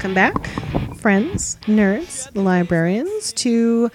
Welcome back, friends, nerds, librarians, to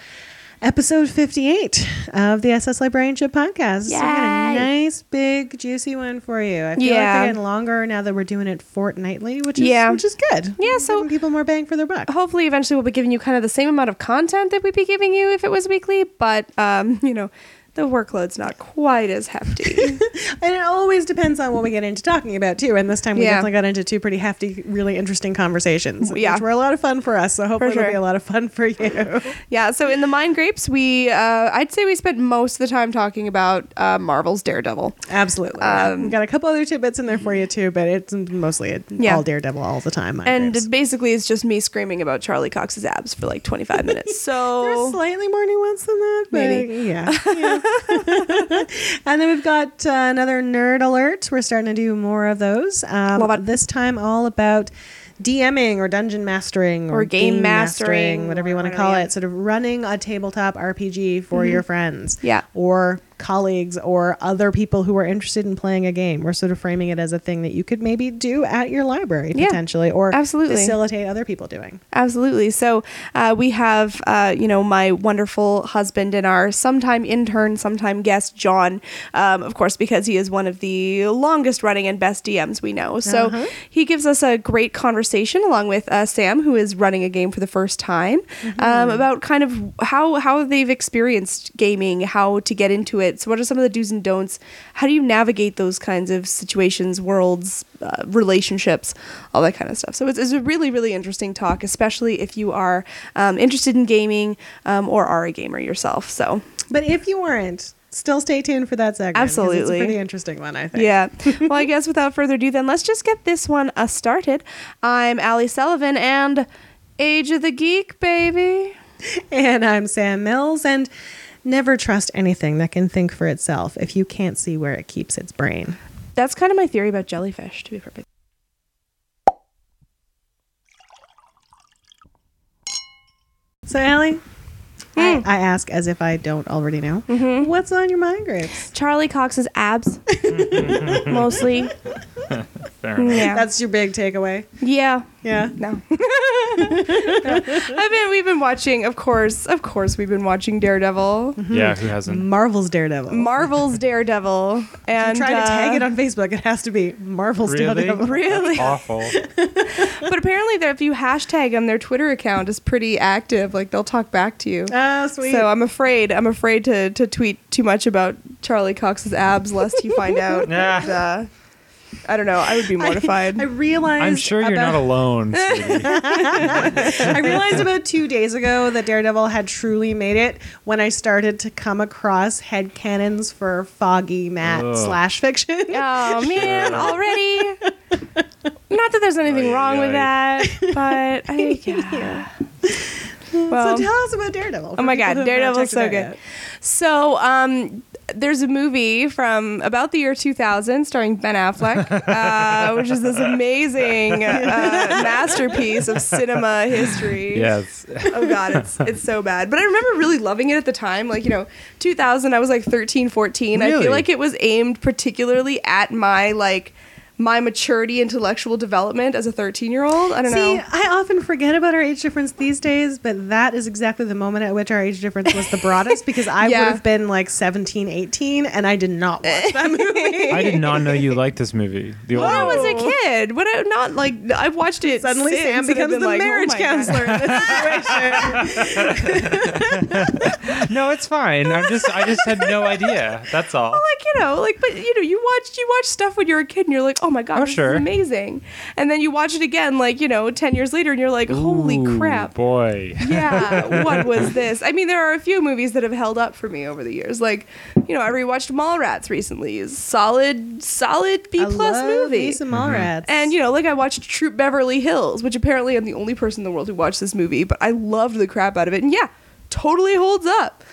episode 58 of the SS Librarianship Podcast. So we got a nice, big, juicy one for you. I feel like Yeah. they're getting longer now that we're doing it fortnightly, which is, Yeah. which is good. Yeah, so- Giving people more bang for their buck. Hopefully, eventually, we'll be giving you kind of the same amount of content that we'd be giving you if it was weekly, but, um, you know, the workload's not quite as hefty. And it always depends on what we get into talking about too. And this time we Yeah. definitely got into two pretty hefty, really interesting conversations, Yeah. which were a lot of fun for us. So hopefully sure. it'll be a lot of fun for you. yeah, so in the Mind Grapes, we, uh, I'd say we spent most of the time talking about uh, Marvel's Daredevil. Absolutely. Um, got a couple other tidbits in there for you too, but it's mostly a, Yeah. all Daredevil all the time. my And graves. basically, it's just me screaming about Charlie Cox's abs for like 25 minutes. So There's slightly more nuance than that, but Maybe. yeah. yeah. and then we've got uh, another nerd alert. We're starting to do more of those. Um, Love it. This time all about DMing or dungeon mastering Or game mastering, whatever you want to call it. Sort of running a tabletop RPG for your friends. Yeah. Or colleagues or other people who are interested in playing a game. We're sort of framing it as a thing that you could maybe do at your library Yeah, potentially or absolutely. facilitate other people doing. Absolutely. So uh, we have, uh, you know, my wonderful husband and our sometime intern, sometime guest, John, um, of course, because he is one of the longest running and best DMs we know. So Uh-huh. he gives us a great conversation along with uh, Sam, who is running a game for the first time, um, about kind of how how they've experienced gaming, how to get into it. So what are some of the do's and don'ts? How do you navigate those kinds of situations, worlds, uh, relationships, all that kind of stuff. So it's, it's a really, really interesting talk, especially if you are um, interested in gaming um, or are a gamer yourself. So But if you weren't, still stay tuned for that segment. 'cause It's Absolutely. a pretty interesting one, I think. yeah. well, I guess without further ado, then let's just get this one uh, started. I'm Allie Sullivan and Age of the Geek, baby. And I'm Sam Mills, and never trust anything that can think for itself if you can't see where it keeps its brain. That's kind of my theory about jellyfish, to be perfect. So, Allie, Hmm. I, I ask as if I don't already know. Mm-hmm. What's on your mind, Grapes? Charlie Cox's abs, mostly. Fair enough. Yeah. That's your big takeaway. yeah. Yeah. No. I've been we've been watching, of course, of course we've been watching Daredevil. Yeah, who hasn't? Marvel's Daredevil. Marvel's Daredevil. And Try to uh, tag it on Facebook. It has to be Marvel's Really? Daredevil. Really? Awful. But apparently if you hashtag them, their Twitter account is pretty active. Like they'll talk back to you. Oh, sweet. So I'm afraid I'm afraid to, to tweet too much about Charlie Cox's abs lest he find out. Nah. and, uh, I don't know. I would be mortified. I realized. I'm sure you're about- not alone. I realized about two days ago that Daredevil had truly made it when I started to come across headcanons for foggy Matt Ugh. slash fiction. oh man, already. Not that there's anything Ay, wrong with that, but I yeah. Well, so tell us about Daredevil. Oh my god, people who Daredevil's so it out good. yet. So, um, there's a movie from about the year 2000 starring Ben Affleck, uh, which is this amazing uh, masterpiece of cinema history. yes. Oh god, it's it's so bad. But I remember really loving it at the time. Like, you know, 2000, I was like 13, 14. I feel like it was aimed particularly at my like my maturity intellectual development as a 13 year old. I don't know. See, know. I often forget about our age difference these days, but that is exactly the moment at which our age difference was the broadest because I Yeah. would have been like 17, 18, and I did not watch that movie. I did not know you liked this movie. The When I was a kid, when I not like I've watched it Suddenly, since, Sam becomes the like, oh marriage God. counselor in this situation. No, it's fine. I'm just I just had no idea. That's all. Well, like you know, like but you know, you watch you watch stuff when you're a kid and you're like, oh my god, Oh, this sure. is amazing, and then you watch it again, like you know, ten years later, and you're like, holy Ooh, crap. boy. Yeah, what was this? I mean, there are a few movies that have held up for me over the years. Like, you know, I rewatched Mallrats recently. It's solid, solid B plus movie. me some mm-hmm. Mallrats. And you know, like I watched Troop Beverly Hills, which apparently I'm the only person in the world who watched this movie, but I loved the crap out of it. And yeah, totally holds up.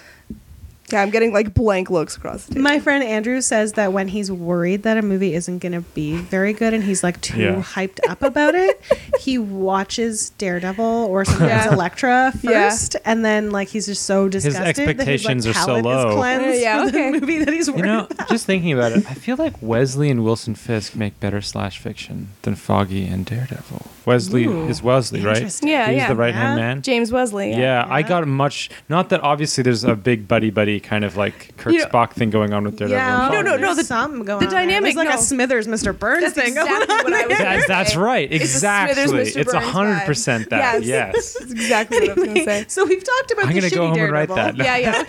Yeah, I'm getting like blank looks across the table. My friend Andrew says that when he's worried that a movie isn't going to be very good and he's like too Yeah. hyped up about it, he watches Daredevil or sometimes Yeah. Elektra Yeah. first, and then like he's just so disgusted His expectations that are his, like, so palate low. Is cleansed Yeah, for okay. the movie that he's worried You know, about. just thinking about it, I feel like Wesley and Wilson Fisk make better slash fiction than Foggy and Daredevil. Wesley Ooh, is Wesley, right? interesting. Yeah, He's yeah. the right hand Yeah. man. James Wesley. Yeah, I Yeah. got much. Not that obviously there's a big buddy buddy kind of like Kirk You know- Spock thing going on with Daredevil. Yeah, No, no, no, the- something going the on there. dynamic, There's like no. a Smithers, Mr. Burns That's thing exactly what I was. That's, that's right. Exactly. Smithers, It's a hundred percent that. Yes. Yes. That's exactly what I was going to say. So we've talked about I'm gonna go home and write Daredevil. that. Yeah, yeah,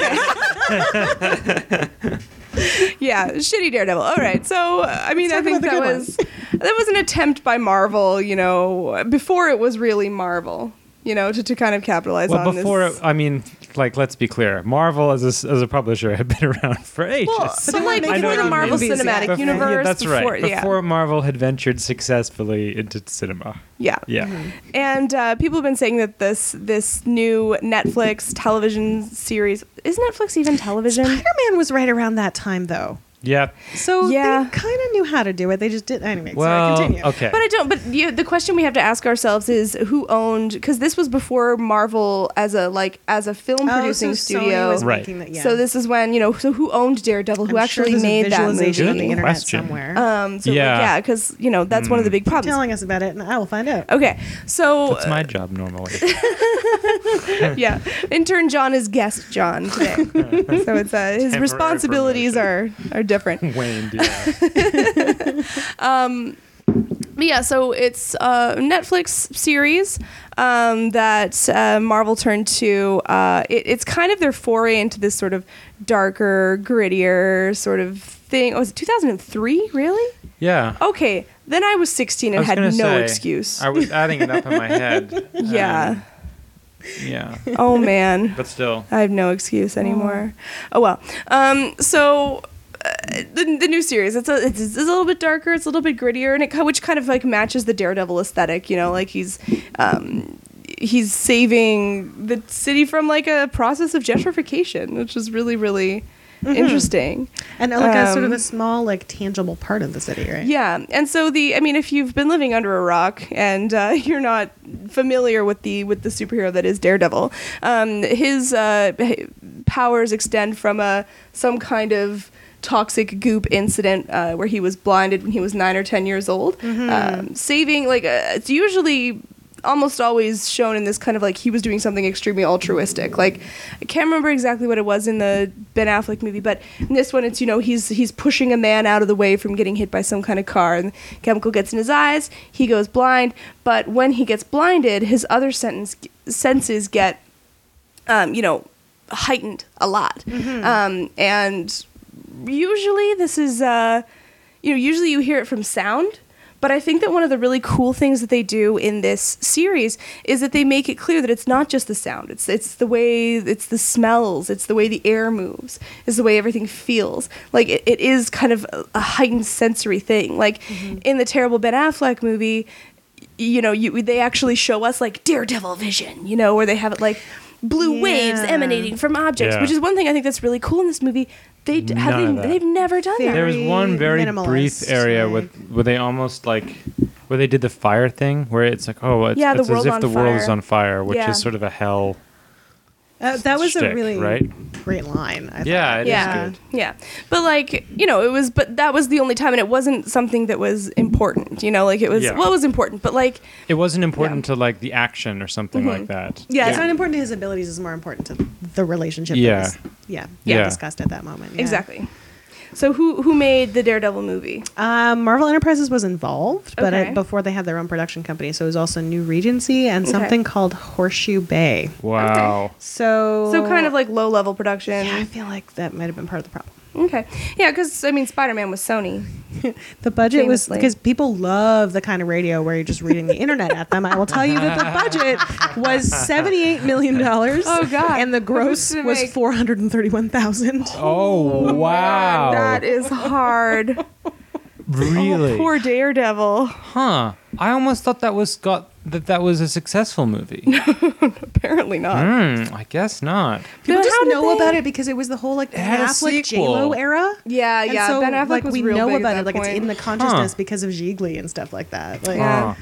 okay. yeah, shitty Daredevil. All right, so uh, I mean, I think that good was that was an attempt by Marvel, you know, before it was really Marvel, you know, to, to kind of capitalize Well, on before this. I mean, like, let's be clear. Marvel as a, s- as a publisher had been around for ages. well, But so they like weren't before the Marvel. Movies. Cinematic Before- Universe, yeah, that's before, right. yeah, Before Marvel had ventured successfully into cinema. yeah, Yeah. And uh, people have been saying that this this new Netflix television series is Netflix even television? Spider-Man was right around that time, though. Yeah. So Yeah. they kind of knew how to do it. They just didn't, anyway. Well, sorry, continue. okay. But I don't. But you, the question we have to ask ourselves is who owned because this was before Marvel as a like as a film Oh, producing so Sony studio. was Right. that- yeah. So this is when you know. So who owned Daredevil? Who I'm sure actually there's a made that visualization on the internet question. somewhere. Um. So Yeah. yeah, yeah, because you know that's one of the big problems. telling us about it, and I will find out. Okay, so That's my job normally. yeah, intern John is guest John today, so it's uh, his Temporary responsibilities are are different. Waned, yeah. But yeah, so it's a Netflix series um, that uh, Marvel turned to. Uh, it, it's kind of their foray into this sort of darker, grittier sort of thing. Oh, was it 2003? Really? Yeah. Okay, then I was 16 and was had no say, excuse. I was adding it up in my head. yeah. Um, yeah. oh man. But still. I have no excuse anymore. Oh, well. Um, so uh, the, the new series it's a it's, it's a little bit darker, it's a little bit grittier, and it which kind of like matches the Daredevil aesthetic. You know, like he's um, he's saving the city from like a process of gentrification, which is really really interesting. And uh, like a sort of Um, a small, like tangible part of the city, right? Yeah, and so the I mean, if you've been living under a rock and uh, you're not familiar with the with the superhero that is Daredevil, um, his uh, powers extend from a some kind of toxic goop incident uh, where he was blinded when he was nine or ten years old, um, saving like uh, it's usually almost always shown in this kind of like he was doing something extremely altruistic. Like I can't remember exactly what it was in the Ben Affleck movie, but in this one it's you know he's he's pushing a man out of the way from getting hit by some kind of car and chemical gets in his eyes, he goes blind, but when he gets blinded, his other sentence senses get um, you know heightened a lot. Um, and usually this is uh, you know usually you hear it from sound but i think that one of the really cool things that they do in this series is that they make it clear that it's not just the sound. It's it's the way it's the smells it's the way the air moves it's the way everything feels. Like it, it is kind of a, a heightened sensory thing. Like in the terrible ben affleck movie you know you they actually show us like daredevil vision you know where they have it like blue waves emanating from objects Yeah. which is one thing i think that's really cool in this movie they d- have None of they, that. they've never done that There was Very one very minimalist, brief area right. with where they almost like where they did the fire thing, where it's like, oh, it's, Yeah, the it's as world if on the world is fire. on fire, which Yeah. is sort of a hell. Uh, that was a shtick, really right? Great line. I Yeah, thought. it is yeah good. yeah but like you know it was but that was the only time and it wasn't something that was important you know like it was Yeah. well it was important but like It wasn't important to like the action or something like mm-hmm. that. Yeah, it's not important to his abilities. It's more important to the relationship. Yeah. That was, yeah, Yeah. discussed at that moment. yeah. exactly so who who made the daredevil movie Um, Marvel Enterprises was involved, but Okay. uh, before they had their own production company, so it was also New Regency and Okay. something called Horseshoe Bay. Wow. So, so kind of like low level production yeah, I feel like that might have been part of the problem. Okay yeah because i mean spider-man was sony The budget was Famously. because people love the kind of radio where you're just reading the internet at them. I will tell you that the budget was seventy-eight million dollars. Oh, God. And the gross was make- four hundred and thirty-one thousand. Oh, oh wow. that is hard Really? Oh, poor Daredevil. Huh. I almost thought that was got that that was a successful movie. Apparently not. Hmm. I guess not. People But just know they- about it because it was the whole like Ben had Affleck J. Lo era. Yeah, And yeah. so, ben Affleck like was we real know big about at it, that like it's in the consciousness because of Gigli and stuff like that. Like, Yeah. Huh.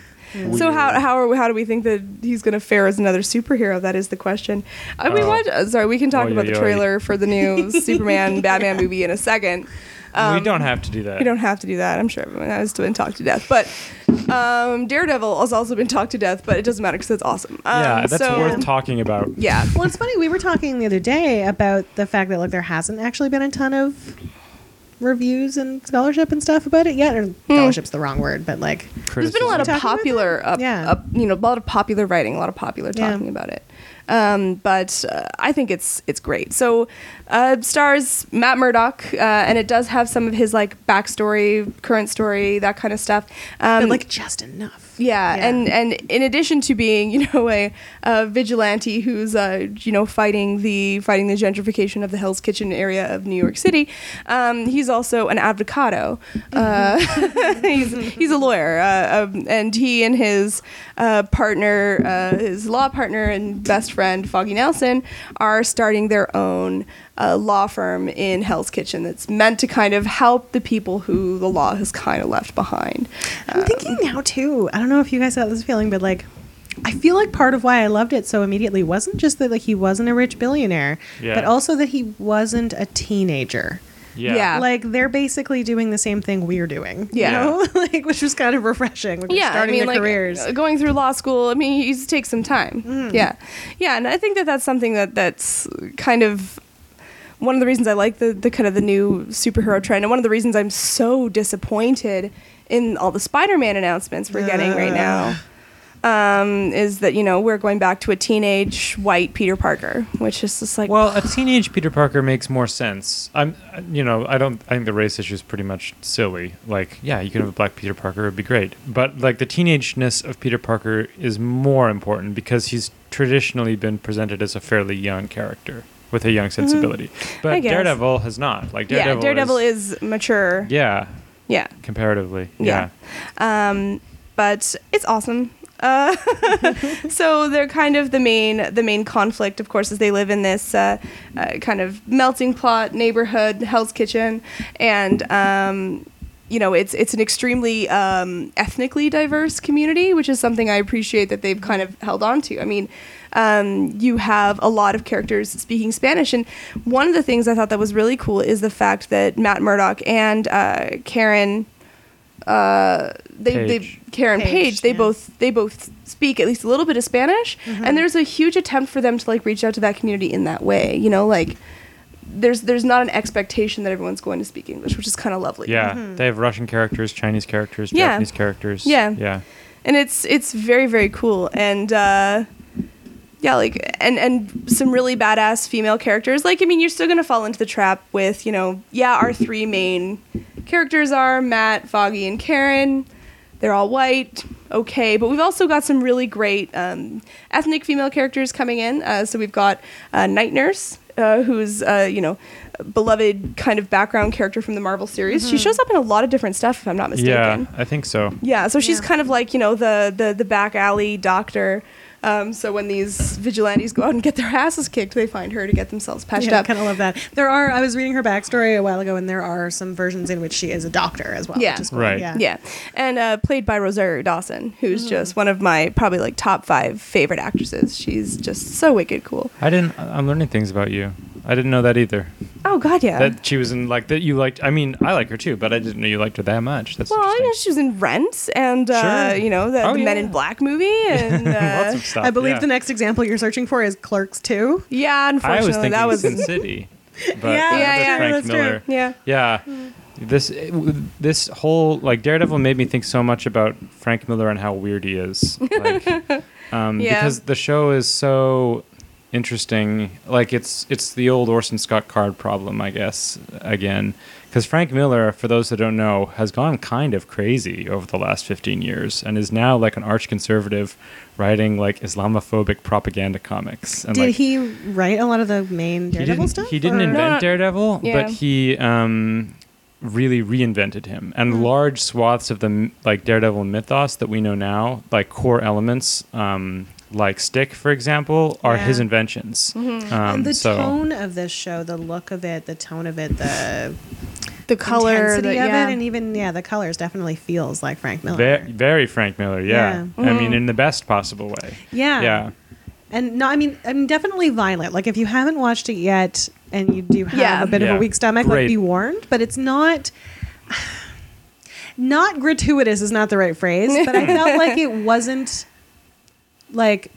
So how how are, how do we think that he's going to fare as another superhero? That is the question. Uh, we watch. Uh, sorry, we can talk Oy, about oy, the oy. trailer for the new Superman Batman movie in a second. Um, we don't have to do that. We don't have to do that. I'm sure everyone has been talked to death. But um, Daredevil has also been talked to death, but it doesn't matter because it's awesome. Um, yeah, that's so, worth talking about. Yeah. Well, it's funny. We were talking the other day about the fact that like there hasn't actually been a ton of reviews and scholarship and stuff about it yet. Or scholarship's the wrong word, but like There's been a lot of popular, uh, Yeah. uh, you know, a lot of popular writing, a lot of popular Yeah. talking about it. Um, but uh, I think it's it's great. So uh, stars Matt Murdock, uh, and it does have some of his like backstory, current story, that kind of stuff. Um, but like just enough. yeah, Yeah. and and in addition to being, you know, a, a vigilante who's, uh, you know, fighting the fighting the gentrification of the Hell's Kitchen area of New York City, um, he's also an avocado. Uh, he's he's a lawyer, uh, um, and he and his uh, partner, uh, his law partner and best friend Foggy Nelson, are starting their own. Uh, law firm in Hell's Kitchen that's meant to kind of help the people who the law has kind of left behind. I'm thinking now too. I don't know if you guys got this feeling, but like, I feel like part of why I loved it so immediately wasn't just that like he wasn't a rich billionaire, Yeah. but also that he wasn't a teenager. Yeah. Yeah. Like they're basically doing the same thing we're doing. Yeah. You know? like which was kind of refreshing. Like yeah, starting their like careers. uh, going through law school. I mean, you just take some time. Mm. Yeah, yeah, and I think that that's something that that's kind of one of the reasons I like the the kind of the new superhero trend, and one of the reasons I'm so disappointed in all the Spider-Man announcements we're getting right now. Um, is that you know we're going back to a teenage white Peter Parker, which is just like Well, a teenage Peter Parker makes more sense. I'm, you know, I don't. I think the race issue is pretty much silly. Like, yeah, you can have a black Peter Parker; it'd be great. But like the teenageness of Peter Parker is more important because he's traditionally been presented as a fairly young character with a young sensibility. Mm-hmm. But. Daredevil has not. Like Daredevil. yeah, Daredevil is, mature. Yeah, yeah. comparatively. Yeah. Yeah. um, but it's awesome. Uh, so they're kind of the main the main conflict, of course, is they live in this uh, uh, kind of melting pot neighborhood, Hell's Kitchen, and um, you know it's it's an extremely um, ethnically diverse community, which is something I appreciate that they've kind of held on to. I mean. Um, you have a lot of characters speaking Spanish, and one of the things I thought that was really cool is the fact that Matt Murdock and uh, Karen uh, they, they Karen Page, Page, they yeah. both they both speak at least a little bit of Spanish, and there's a huge attempt for them to like reach out to that community in that way. You know, like there's there's not an expectation that everyone's going to speak English, which is kind of lovely. Yeah, they have Russian characters, Chinese characters, Yeah. Japanese characters. Yeah. yeah. and it's it's very very cool and uh yeah like and and some really badass female characters like i mean you're still gonna fall into the trap with you know yeah our three main characters are matt foggy and karen they're all white okay but we've also got some really great um, ethnic female characters coming in uh, so we've got uh, night nurse uh, who's uh, you know beloved kind of background character from the marvel series she shows up in a lot of different stuff if i'm not mistaken Yeah, I think so. yeah, so she's Yeah. kind of like you know the the the back alley doctor. Um, so when these vigilantes go out and get their asses kicked, they find her to get themselves patched yeah, up. kind of love that. There are. I was reading her backstory a while ago, and there are some versions in which she is a doctor as well. Yeah. which is cool. Right. Yeah. yeah, and uh, played by Rosario Dawson, Mm-hmm. who's just one of my probably like top five favorite actresses. She's just so wicked cool. I didn't. I'm learning things about you. I didn't know that either. Oh God, yeah. That she was in like that. You liked. I mean, I like her too, but I didn't know you liked her that much. That's well, I know she was in Rent and uh, Sure. you know the, Oh, the Men yeah. in Black movie, and uh, Lots of stuff. I believe yeah. the next example you're searching for is Clerks 2. yeah, I unfortunately, was thinking that was Sin City, but Yeah, uh, yeah, yeah, Frank that's true. Miller. yeah. Yeah. This this whole like Daredevil made me think so much about Frank Miller and how weird he is. Like, um, Yeah. because the show is so interesting. Like it's it's the old Orson Scott Card problem, I guess. Again, because Frank Miller, for those that don't know, has gone kind of crazy over the last fifteen years and is now like an arch conservative, writing like Islamophobic propaganda comics. And Did like, he write a lot of the main he Daredevil didn't, stuff? He didn't or- invent No, no. Daredevil, Yeah. but he um, really reinvented him, and large swaths of the like Daredevil mythos that we know now, like core elements, um, like Stick, for example, are his Yeah. inventions. Mm-hmm. Um, um, and the so tone of this show, the look of it, the tone of it, the The color, intensity the, of yeah. it, and even yeah, the colors definitely feels like Frank Miller. very, very Frank Miller, yeah. Yeah. I mm-hmm. mean, in the best possible way. yeah, Yeah. and no, I mean, I mean, definitely violent. Like if you haven't watched it yet, and you do have Yeah. a bit of a weak stomach, Great. like be warned. But it's not. Not gratuitous is not the right phrase, but I felt like it wasn't like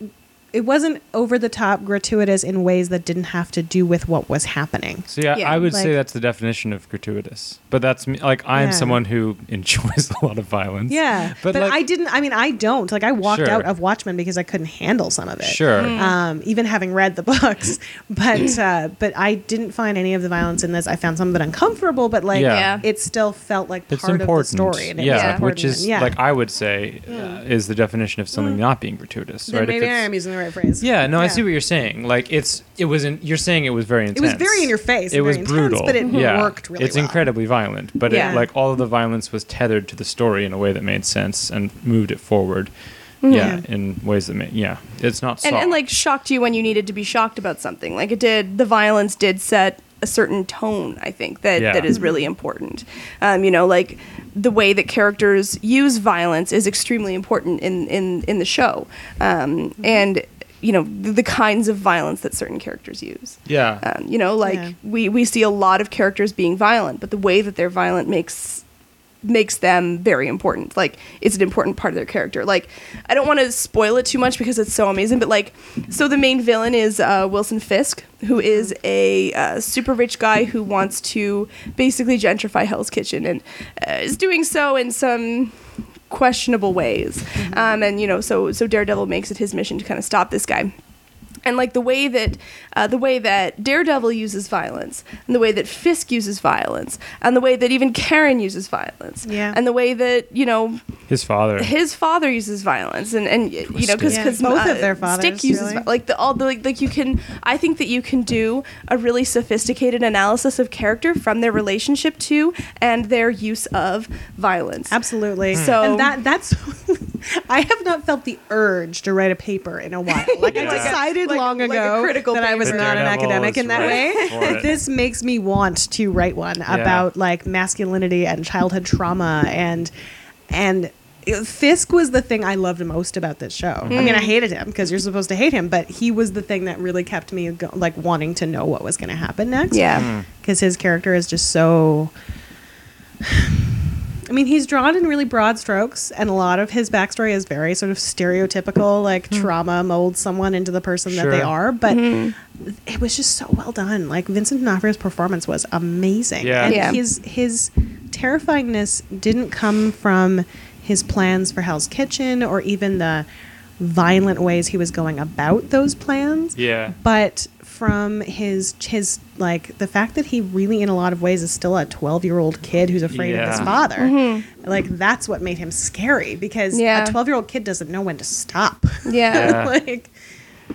it wasn't over the top gratuitous in ways that didn't have to do with what was happening. So yeah, Yeah. I would say that's the definition of gratuitous. But that's me. Like I'm Yeah. someone who enjoys a lot of violence. Yeah, but, like, I didn't. I mean, I don't. Like, I walked Sure. out of Watchmen because I couldn't handle some of it. Sure. Um, even having read the books, but uh, but I didn't find any of the violence in this. I found some of it uncomfortable, but like, Yeah. Yeah. it still felt like It's part important. of the story. And it yeah, Yeah. important which is and- yeah. like I would say uh, is the definition of something not being gratuitous, Then right? If maybe I am using the right phrase. Yeah, no, I see what you're saying. Like it's it was in, you're saying it was very intense. It was very in your face It was very intense, brutal, but it yeah. worked really It's well. incredibly violent, but Yeah. it, like all of the violence was tethered to the story in a way that made sense and moved it forward. Mm-hmm. Yeah, in ways that made yeah, it's not and, soft. and like shocked you when you needed to be shocked about something. Like it did, the violence did set a certain tone. I think that Yeah. that is really important. Um, you know, like the way that characters use violence is extremely important in in in the show, um, and you know the, the kinds of violence that certain characters use. yeah, Um, you know, like Yeah. we we see a lot of characters being violent, but the way that they're violent makes makes them very important. Like it's an important part of their character. Like I don't want to spoil it too much because it's so amazing, but like so the main villain is uh, Wilson Fisk, who is a uh, super rich guy who wants to basically gentrify Hell's Kitchen and uh, is doing so in some questionable ways. Um, and you know, so so Daredevil makes it his mission to kind of stop this guy and like the way that uh, the way that Daredevil uses violence, and the way that Fisk uses violence, and the way that even Karen uses violence, Yeah. and the way that you know his father. his father uses violence, and and you know because Yeah, because both of their fathers, Stick uses really. vi- like the all the like, like you can I think that you can do a really sophisticated analysis of character from their relationship to and their use of violence. Absolutely. So- and that that's I have not felt the urge to write a paper in a while. Like I Yeah. Like a- decided like- long like a ago critical that I was paper. not an academic in that right way. for But it. this makes me want to write one about like masculinity and childhood trauma and and Fisk was the thing I loved most about this show. I mean, I mm. hated him because you're supposed to hate him, but he was the thing that really kept me go- like wanting to know what was going to happen next yeah. Mm. because his character is just so. I mean, he's drawn in really broad strokes, and a lot of his backstory is very sort of stereotypical, like hmm. trauma molds someone into the person that they are. But mm-hmm. it was just so well done. Like Vincent D'Onofrio's performance was amazing, Yeah. and Yeah. his his terrifyingness didn't come from his plans for Hell's Kitchen or even the violent ways he was going about those plans yeah, but from his his like the fact that he really in a lot of ways is still a 12 year old kid who's afraid of his Yeah. father like that's what made him scary because Yeah. a 12 year old kid doesn't know when to stop Yeah. Yeah. like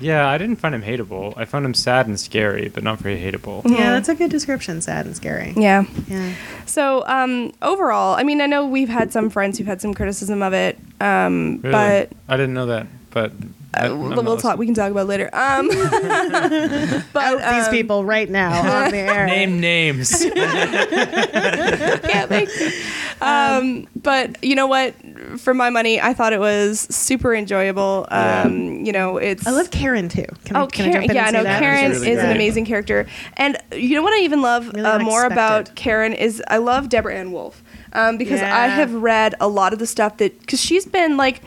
yeah. I didn't find him hateable. I found him sad and scary, but not very hateable. yeah that's a good description sad and scary Yeah. yeah So um, overall, I mean, I know we've had some friends who've had some criticism of it, um, Really? but I didn't know that. But I, uh, we'll, not talk. We can talk about it later. Um, but out these um, people right now on the air Name names. yeah, like, um, but you know what? For my money, I thought it was super enjoyable. Yeah. Um, you know, it's I love Karen too can, I- Oh, can I Karen! jump in Yeah, and no, that? Karen She's is really an amazing character, and you know what I even love Really uh, more about. Karen is I love Deborah Ann Woll um, because I have read a lot of the stuff that because she's been like,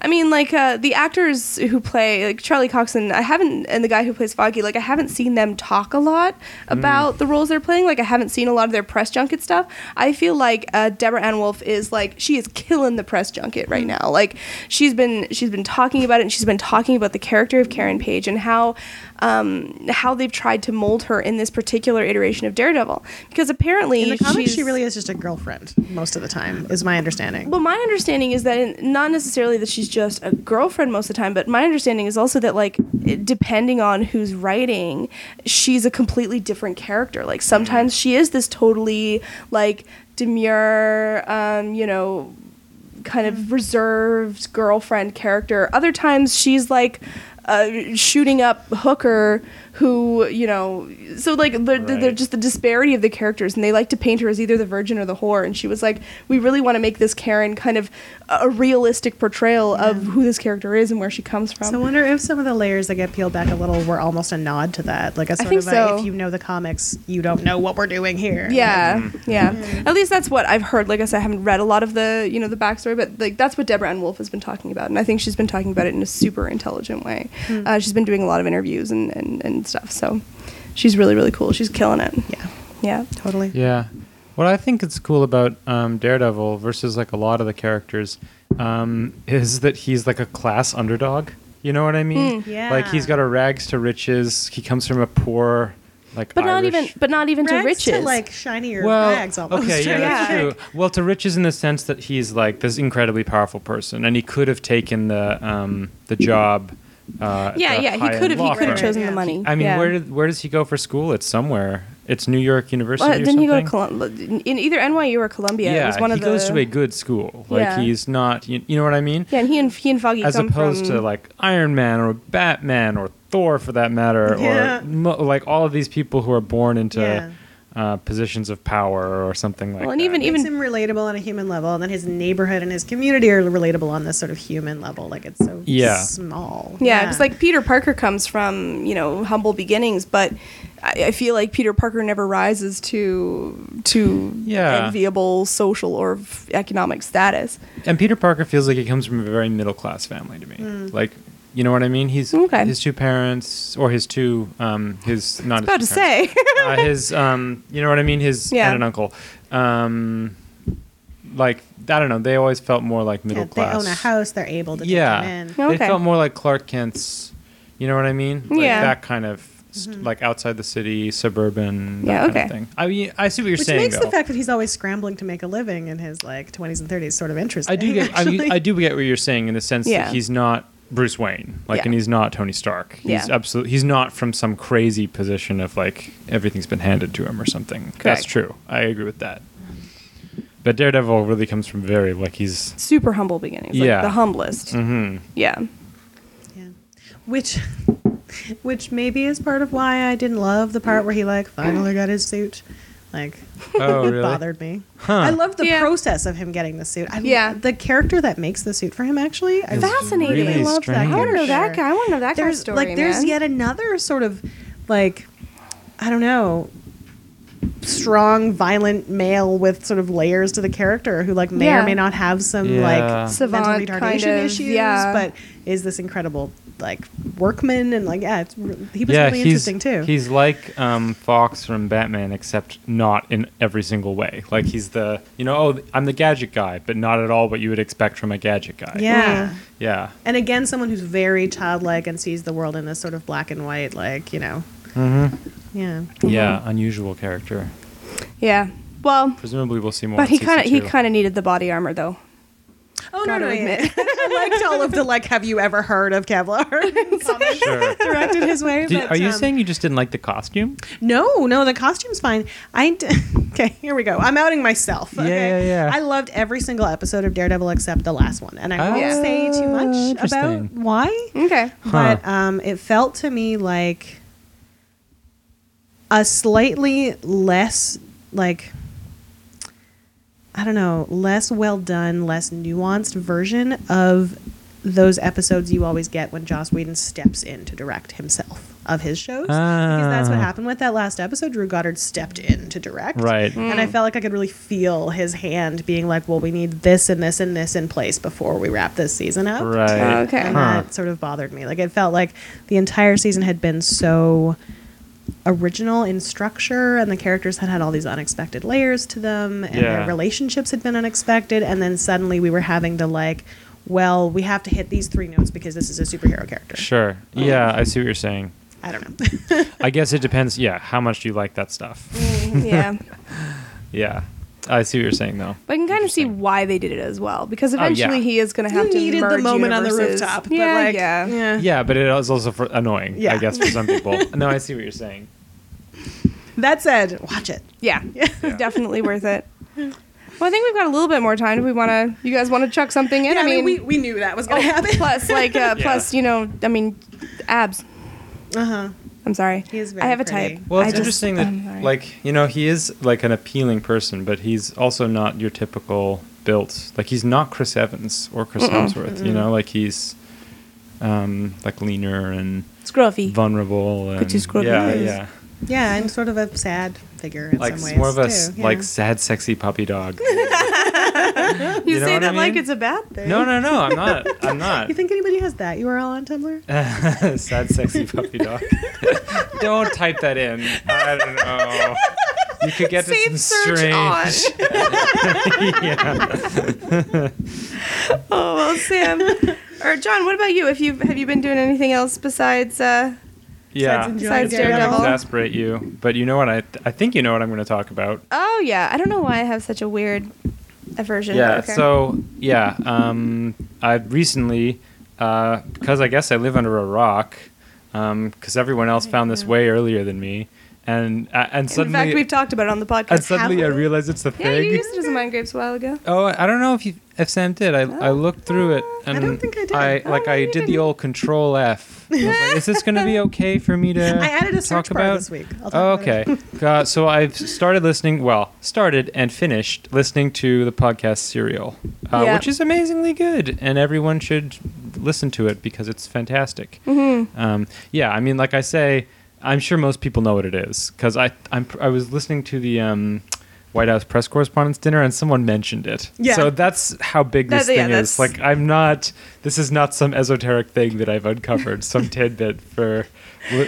I mean, like uh, the actors who play like Charlie Coxon, I haven't, and the guy who plays Foggy, like I haven't seen them talk a lot about the roles they're playing. Like I haven't seen a lot of their press junket stuff. I feel like uh, Deborah Ann Woll is like she is killing the press junket right now. Like she's been she's been talking about it, and she's been talking about the character of Karen Page and how um, how they've tried to mold her in this particular iteration of Daredevil because apparently in the comics she really is just a girlfriend most of the time is my understanding well, my understanding is that in, not necessarily that she's just a girlfriend most of the time, but my understanding is also that like depending on who's writing, she's a completely different character. Like sometimes she is this totally like demure, um, you know, kind of reserved girlfriend character. Other times she's like uh, shooting up hooker who you know so like the, the, the Right. just the disparity of the characters and they like to paint her as either the virgin or the whore and she was like we really want to make this karen kind of a realistic portrayal of who this character is and where she comes from So I wonder if some of the layers that get peeled back a little were almost a nod to that, like a sort think of a, so. if you know the comics, you don't know what we're doing here. Yeah, mm-hmm. yeah. Mm-hmm. At least that's what I've heard. Like I said, I haven't read a lot of the you know the backstory, but like that's what Deborah Ann Woll has been talking about, and I think she's been talking about it in a super intelligent way. Hmm. Uh, she's been doing a lot of interviews and, and and stuff, so she's really really cool. She's killing it. yeah, Yeah. totally. Yeah. What I think is cool about um, Daredevil versus like a lot of the characters um, is that he's like a class underdog. You know what I mean? Hmm. Yeah. Like he's got a rags to riches. He comes from a poor, like But not even but not even Rags to riches. to like shinier well, rags almost. okay, yeah, that's Yeah. true. Well, to riches in the sense that he's like this incredibly powerful person, and he could have taken the um, the job. Uh, yeah, yeah. He could have. He could have chosen the money. I mean, yeah. where did where does he go for school? It's somewhere. It's New York University Well, or didn't he go to Colum- in either NYU or Columbia? yeah, it was one he of the, goes to a good school. Like Yeah. he's not, you, you know what I mean? Yeah, and he and he and Foggy As opposed from to like Iron Man or Batman or Thor, for that matter, Yeah. or mo- like all of these people who are born into Yeah. Uh, positions of power or something like Well, and that. even- Makes him relatable on a human level, and then his neighborhood and his community are relatable on this sort of human level. Like it's so Yeah. small. Yeah, because like Peter Parker comes from you know humble beginnings, but I, I feel like Peter Parker never rises to to Yeah. enviable social or f- economic status. and Peter Parker feels like he comes from a very middle class family to me. Hmm. Like, you know what I mean? He's Okay. his two parents or his two um his not his About two to parents. say, uh, his um you know what I mean his Yeah. aunt and uncle um like I don't know they always felt more like middle Yeah, they own a house, they're able to yeah take him in. they felt more like Clark Kent's you know what I mean like Yeah. that kind of st- like outside the city suburban that Yeah, kind okay. of thing I mean I see what you're Which saying Which makes though the fact that he's always scrambling to make a living in his like 20s and 30s sort of interesting. I do get I, mean. I do get what you're saying in the sense Yeah. that he's not Bruce Wayne like Yeah. and he's not Tony Stark he's Yeah. absolutely he's not from some crazy position of like everything's been handed to him or something that's true I agree with that but Daredevil really comes from very like he's super humble beginnings. Like Yeah. the humblest. hmm Yeah, Yeah. Which which maybe is part of why I didn't love the part where he like finally got his suit. Like Oh, it really? bothered me. Huh. I love the Yeah. process of him getting the suit. I, Yeah. The character that makes the suit for him actually. It's Fascinating. really love that. I want to know that guy. I want to know that there's guy's story. like there's man. yet another sort of like I don't know strong violent male with sort of layers to the character who like may Yeah. or may not have some Yeah. like Savant mental retardation kind of, issues yeah. but is this incredible like workman and like yeah it's, he was yeah, really he's interesting too he's like um, Fox from Batman, except not in every single way. Like he's the you know oh I'm the gadget guy, but not at all what you would expect from a gadget guy. yeah yeah. and again someone who's very childlike and sees the world in this sort of black and white like you know Mm-hmm. yeah Yeah, unusual character. Yeah. Well, Presumably, we'll see more. but he kind of he kind of needed the body armor though. Oh Gotta no no admit. yeah. I liked all of the like have you ever heard of Kevlar comments Sure. directed his way Did- but, are you um, saying you just didn't like the costume? No, no, the costume's fine. I d- okay. Here we go. I'm outing myself. Yeah, Okay? yeah, yeah. I loved every single episode of Daredevil except the last one, and I won't say too much about why. Okay. But um, it felt to me like a slightly less like I don't know, less well done, less nuanced version of those episodes you always get when Joss Whedon steps in to direct himself of his shows. Because that's what Ah. happened with that last episode. Drew Goddard stepped in to direct. Right. And I felt like I could really feel his hand being like, well, we need this and this and this in place before we wrap this season up. Right. Okay. And Huh. that sort of bothered me. Like it felt like the entire season had been so original in structure and the characters had had all these unexpected layers to them and Yeah. their relationships had been unexpected and then suddenly we were having to like well we have to hit these three notes because this is a superhero character Sure. Oh. Yeah, I see what you're saying. i don't know I guess it depends. Yeah, how much do you like that stuff? Mm, yeah. Yeah, I see what you're saying though. But I can kind of see why they did it as well because Oh, yeah. eventually he is going to have you to needed the merge moment on the rooftop Yeah, but like yeah, yeah Yeah, but it was also for annoying. I guess for some people. no, I see what you're saying. That said watch it yeah, Yeah. Definitely worth it. Well, I think we've got a little bit more time. Do we want to? You guys want to chuck something in? Yeah, I mean, we, we knew that was going to happen. plus, like, uh, Yeah. plus, you know, I mean, abs. Uh huh. I'm sorry. He is I very have a pretty. type. Well, it's I interesting I'm that, like, you know, he is like an appealing person, but he's also not your typical built. Like, he's not Chris Evans or Chris Hemsworth. You know, like he's um, like leaner and scruffy. vulnerable. And, Which is scruffy. Yeah, yeah. Yeah, and sort of a sad figure in Like some ways. more of a s- too, like yeah. sad, sexy puppy dog. you, you know say what I that like mean? it's a bad thing. no, no, no. I'm not. I'm not. You think anybody has that URL on Tumblr? sad, sexy puppy dog. don't type that in. I don't know. You could get to Safe some search strange. yeah. Oh well, Sam or John. What about you? If you have you been doing anything else besides? Uh, Yeah. enjoying Besides It's gonna Daredevil. exasperate you, but you know what? I I think you know what I'm going to talk about. oh yeah, I don't know why I have such a weird aversion. Yeah. Okay. So yeah, um, I recently, uh, because I guess I live under a rock, because everyone else found this way earlier than me, and uh, and in fact, we've talked about it on the podcast. and suddenly I realized it's the yeah, you thing. used it as a mind grapes a while ago. Oh, I don't know if you if Sam did. I, I looked through it I and don't think I did. I Oh, like I did the old Control F. like, is this going to be okay for me to I added a talk bar about? this week. I'll talk Oh, about it. okay. uh, so I've started listening. Well, started and finished listening to the podcast Serial, uh, Yeah. which is amazingly good, and everyone should listen to it because it's fantastic. Mm-hmm. Um, yeah, I mean, like I say, I'm sure most people know what it is because I I'm, I was listening to the um, White House press correspondence dinner and someone mentioned it. Yeah. So that's how big this That- yeah, thing is. that's- Like I'm not. This is not some esoteric thing that I've uncovered. some tidbit for,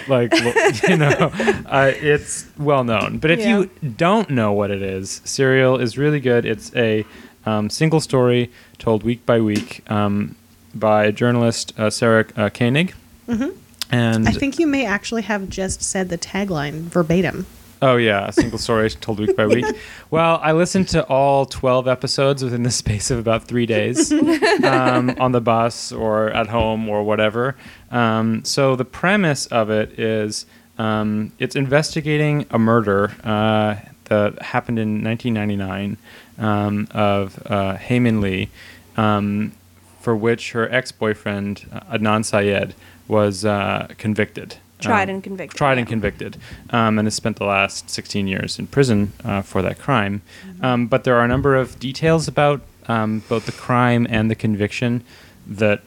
like you know, uh, it's well known. But if you don't know what it is, Serial is really good. It's a um, single story told week by week um, by journalist uh, Sarah uh, Koenig. Mhm. And I think you may actually have just said the tagline verbatim. Oh yeah, a single story told week by week. Well, I listened to all twelve episodes within the space of about three days, um, on the bus or at home or whatever. Um, so the premise of it is um, it's investigating a murder uh, that happened in 1999 um, of uh, Hae Min Lee, um, for which her ex-boyfriend uh, Adnan Syed was uh, convicted. Tried Um, and convicted, Tried and convicted, um, and has spent the last 16 years in prison uh, for that crime. Um, but there are a number of details about um, both the crime and the conviction that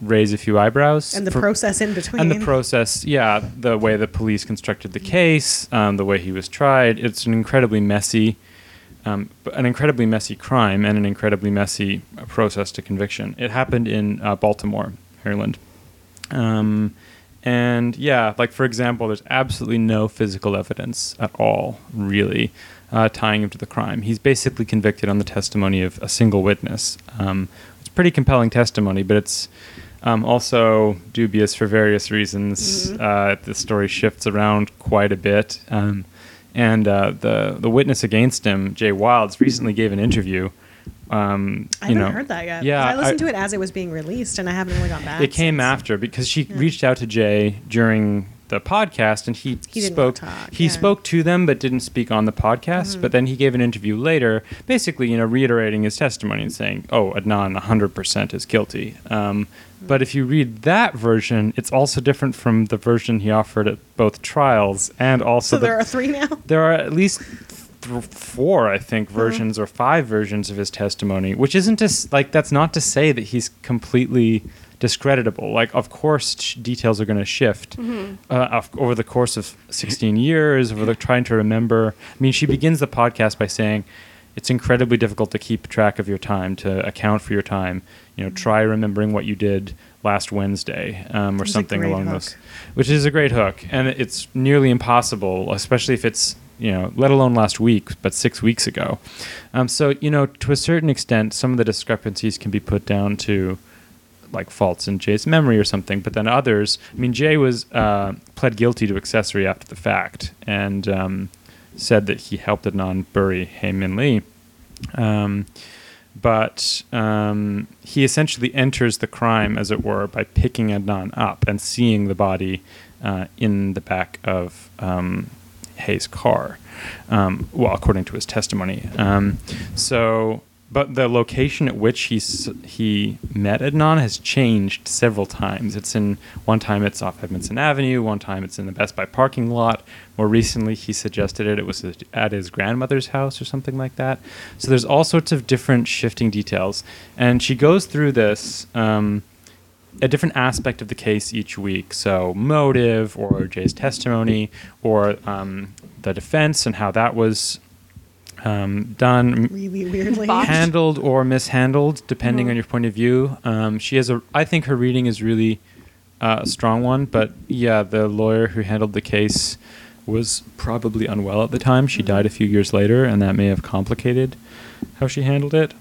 raise a few eyebrows. And the For- process in between. and the process, yeah, the way the police constructed the case, um, the way he was tried. It's an incredibly messy, um, an incredibly messy crime and an incredibly messy process to conviction. It happened in uh, Baltimore, Maryland. Um, and yeah, like for example, there's absolutely no physical evidence at all, really, uh, tying him to the crime. He's basically convicted on the testimony of a single witness. Um, it's pretty compelling testimony, but it's um, also dubious for various reasons. Uh, the story shifts around quite a bit. Um, and uh, the the witness against him, Jay Wilds, recently gave an interview. Um, I haven't know, heard that yet. Yeah, I listened to it as it was being released, and I haven't really gone back. it came since. after because she reached out to Jay during the podcast and he, He spoke he yeah. spoke to them but didn't speak on the podcast but then he gave an interview later basically you know reiterating his testimony and saying oh Adnan 100% is guilty um, but if you read that version it's also different from the version he offered at both trials and also So the, there are three now. there are at least th- four, I think, versions or five versions of his testimony, which isn't just like that's not to say that he's completely discreditable. Like, of course, sh- details are going to shift uh, over the course of 16 years, over the trying to remember. I mean, she begins the podcast by saying, "It's incredibly difficult to keep track of your time, to account for your time. You know, try remembering what you did." Last Wednesday, um, or something along hook. those which is a great hook, and it's nearly impossible, especially if it's you know, let alone last week, but six weeks ago. Um, so you know, to a certain extent, some of the discrepancies can be put down to like faults in Jay's memory or something, but then others. I mean, Jay was uh, pled guilty to accessory after the fact and um, said that he helped Adnan bury Hae Min Lee. Um, but um, he essentially enters the crime, as it were, by picking Adnan up and seeing the body uh, in the back of um, Hae's car. Um, well, according to his testimony. Um, so, but the location at which he he met Adnan has changed several times. It's in one time it's off Edmondson Avenue, one time it's in the Best Buy parking lot. More recently, he suggested it. It was at his grandmother's house or something like that. So there's all sorts of different shifting details, and she goes through this. Um, a different aspect of the case each week. So motive, or Jay's testimony, or um, the defense and how that was um, done, Really weirdly. Handled or mishandled, depending on your point of view. Um, she has a. I think her reading is really uh, a strong one. But yeah, the lawyer who handled the case was probably unwell at the time. She died a few years later, and that may have complicated how she handled it.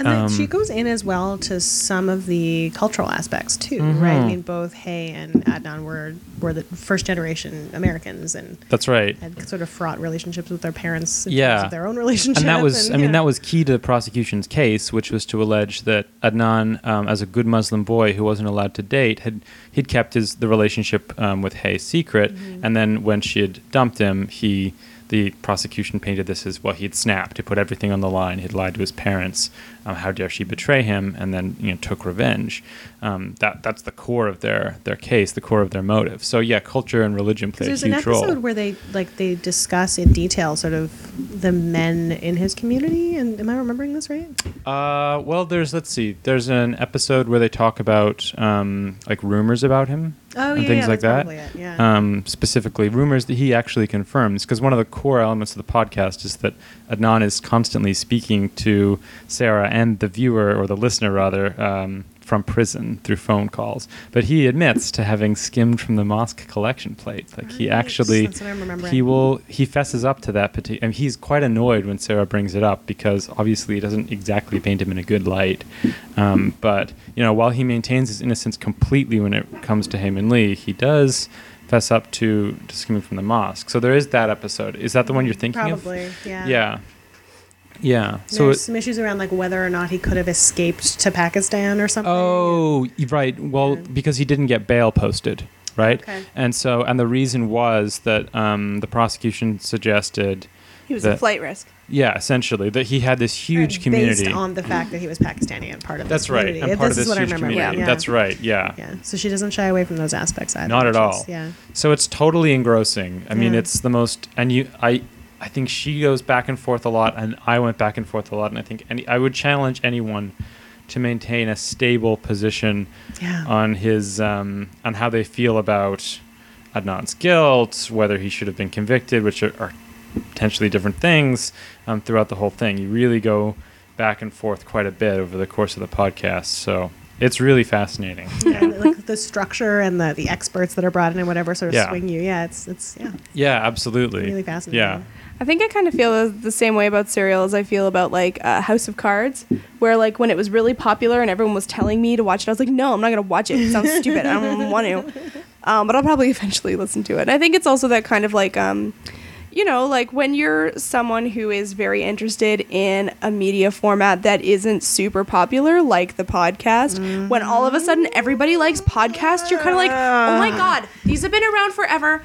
And then she Um, goes in as well to some of the cultural aspects too, right? I mean, both Hae and Adnan were were the first generation Americans and That's right. had sort of fraught relationships with their parents. In Yeah. terms of their own relationship. and that was and, i mean that was key to the prosecution's case which was to allege that adnan um, as a good muslim boy who wasn't allowed to date had he'd kept his the relationship um, with Hae secret Mm-hmm. and then when she had dumped him he the prosecution painted this as well he'd snapped he put everything on the line he'd lied to his parents um, how dare she betray him and then you know took revenge um, that that's the core of their their case the core of their motive so yeah culture and religion play a huge role There's an episode role where they like they discuss in detail sort of the men in his community. And am I remembering this right? Uh, well, there's let's see. There's an episode where they talk about um, like rumors about him Oh and yeah, things yeah, like that. it, yeah. Um, specifically, rumors that he actually confirms. Because one of the core elements of the podcast is that Adnan is constantly speaking to Sarah and the viewer or the listener rather um, from prison through phone calls. But he admits to having skimmed from the mosque collection plate. Like he actually, that's what I'm remembering. he will he fesses up to that particular. and he's quite annoyed when Sarah brings it up because obviously it doesn't exactly paint him in a good light. Um, but you know, while he maintains his innocence completely when it comes to Hae Min Lee, he does fess up to, to skimming from the mosque. So there is that episode. Is that the one you're thinking Probably, of? yeah. Yeah. Yeah. So There's it, some issues around like whether or not he could have escaped to Pakistan or something. Oh, right. Well, Yeah. because he didn't get bail posted, right? Okay. And so, and the reason was that um, the prosecution suggested, He was a that- flight risk. yeah, essentially that he had this huge community. based on the fact that he was Pakistani and part of That's right, community. and part this of is this what I remember. community. Yeah. That's right. Yeah. Yeah, so she doesn't shy away from those aspects either. Not at all. is- yeah. So it's totally engrossing. I mean, it's the most, and you, I, I think she goes back and forth a lot, and I went back and forth a lot, and I think any, I would challenge anyone to maintain a stable position Yeah. on his, um, on how they feel about Adnan's guilt, whether he should have been convicted, which are, are potentially different things um, throughout the whole thing. You really go back and forth quite a bit over the course of the podcast, so it's really fascinating. yeah, like the structure and the, the experts that are brought in and whatever sort of Yeah. swing you. Yeah, it's it's yeah, Yeah, absolutely. really fascinating. Yeah. I think I kind of feel the- same way about Serial as I feel about like uh, House of Cards, where like when it was really popular and everyone was telling me to watch it, I was like, no, I'm not gonna watch it. It sounds stupid. I don't want to. Um, but I'll probably eventually listen to it. And I think it's also that kind of like, um, you know, like when you're someone who is very interested in a media format that isn't super popular, like the podcast, when all of a sudden everybody likes podcasts, you're kind of like, oh my god, these have been around forever.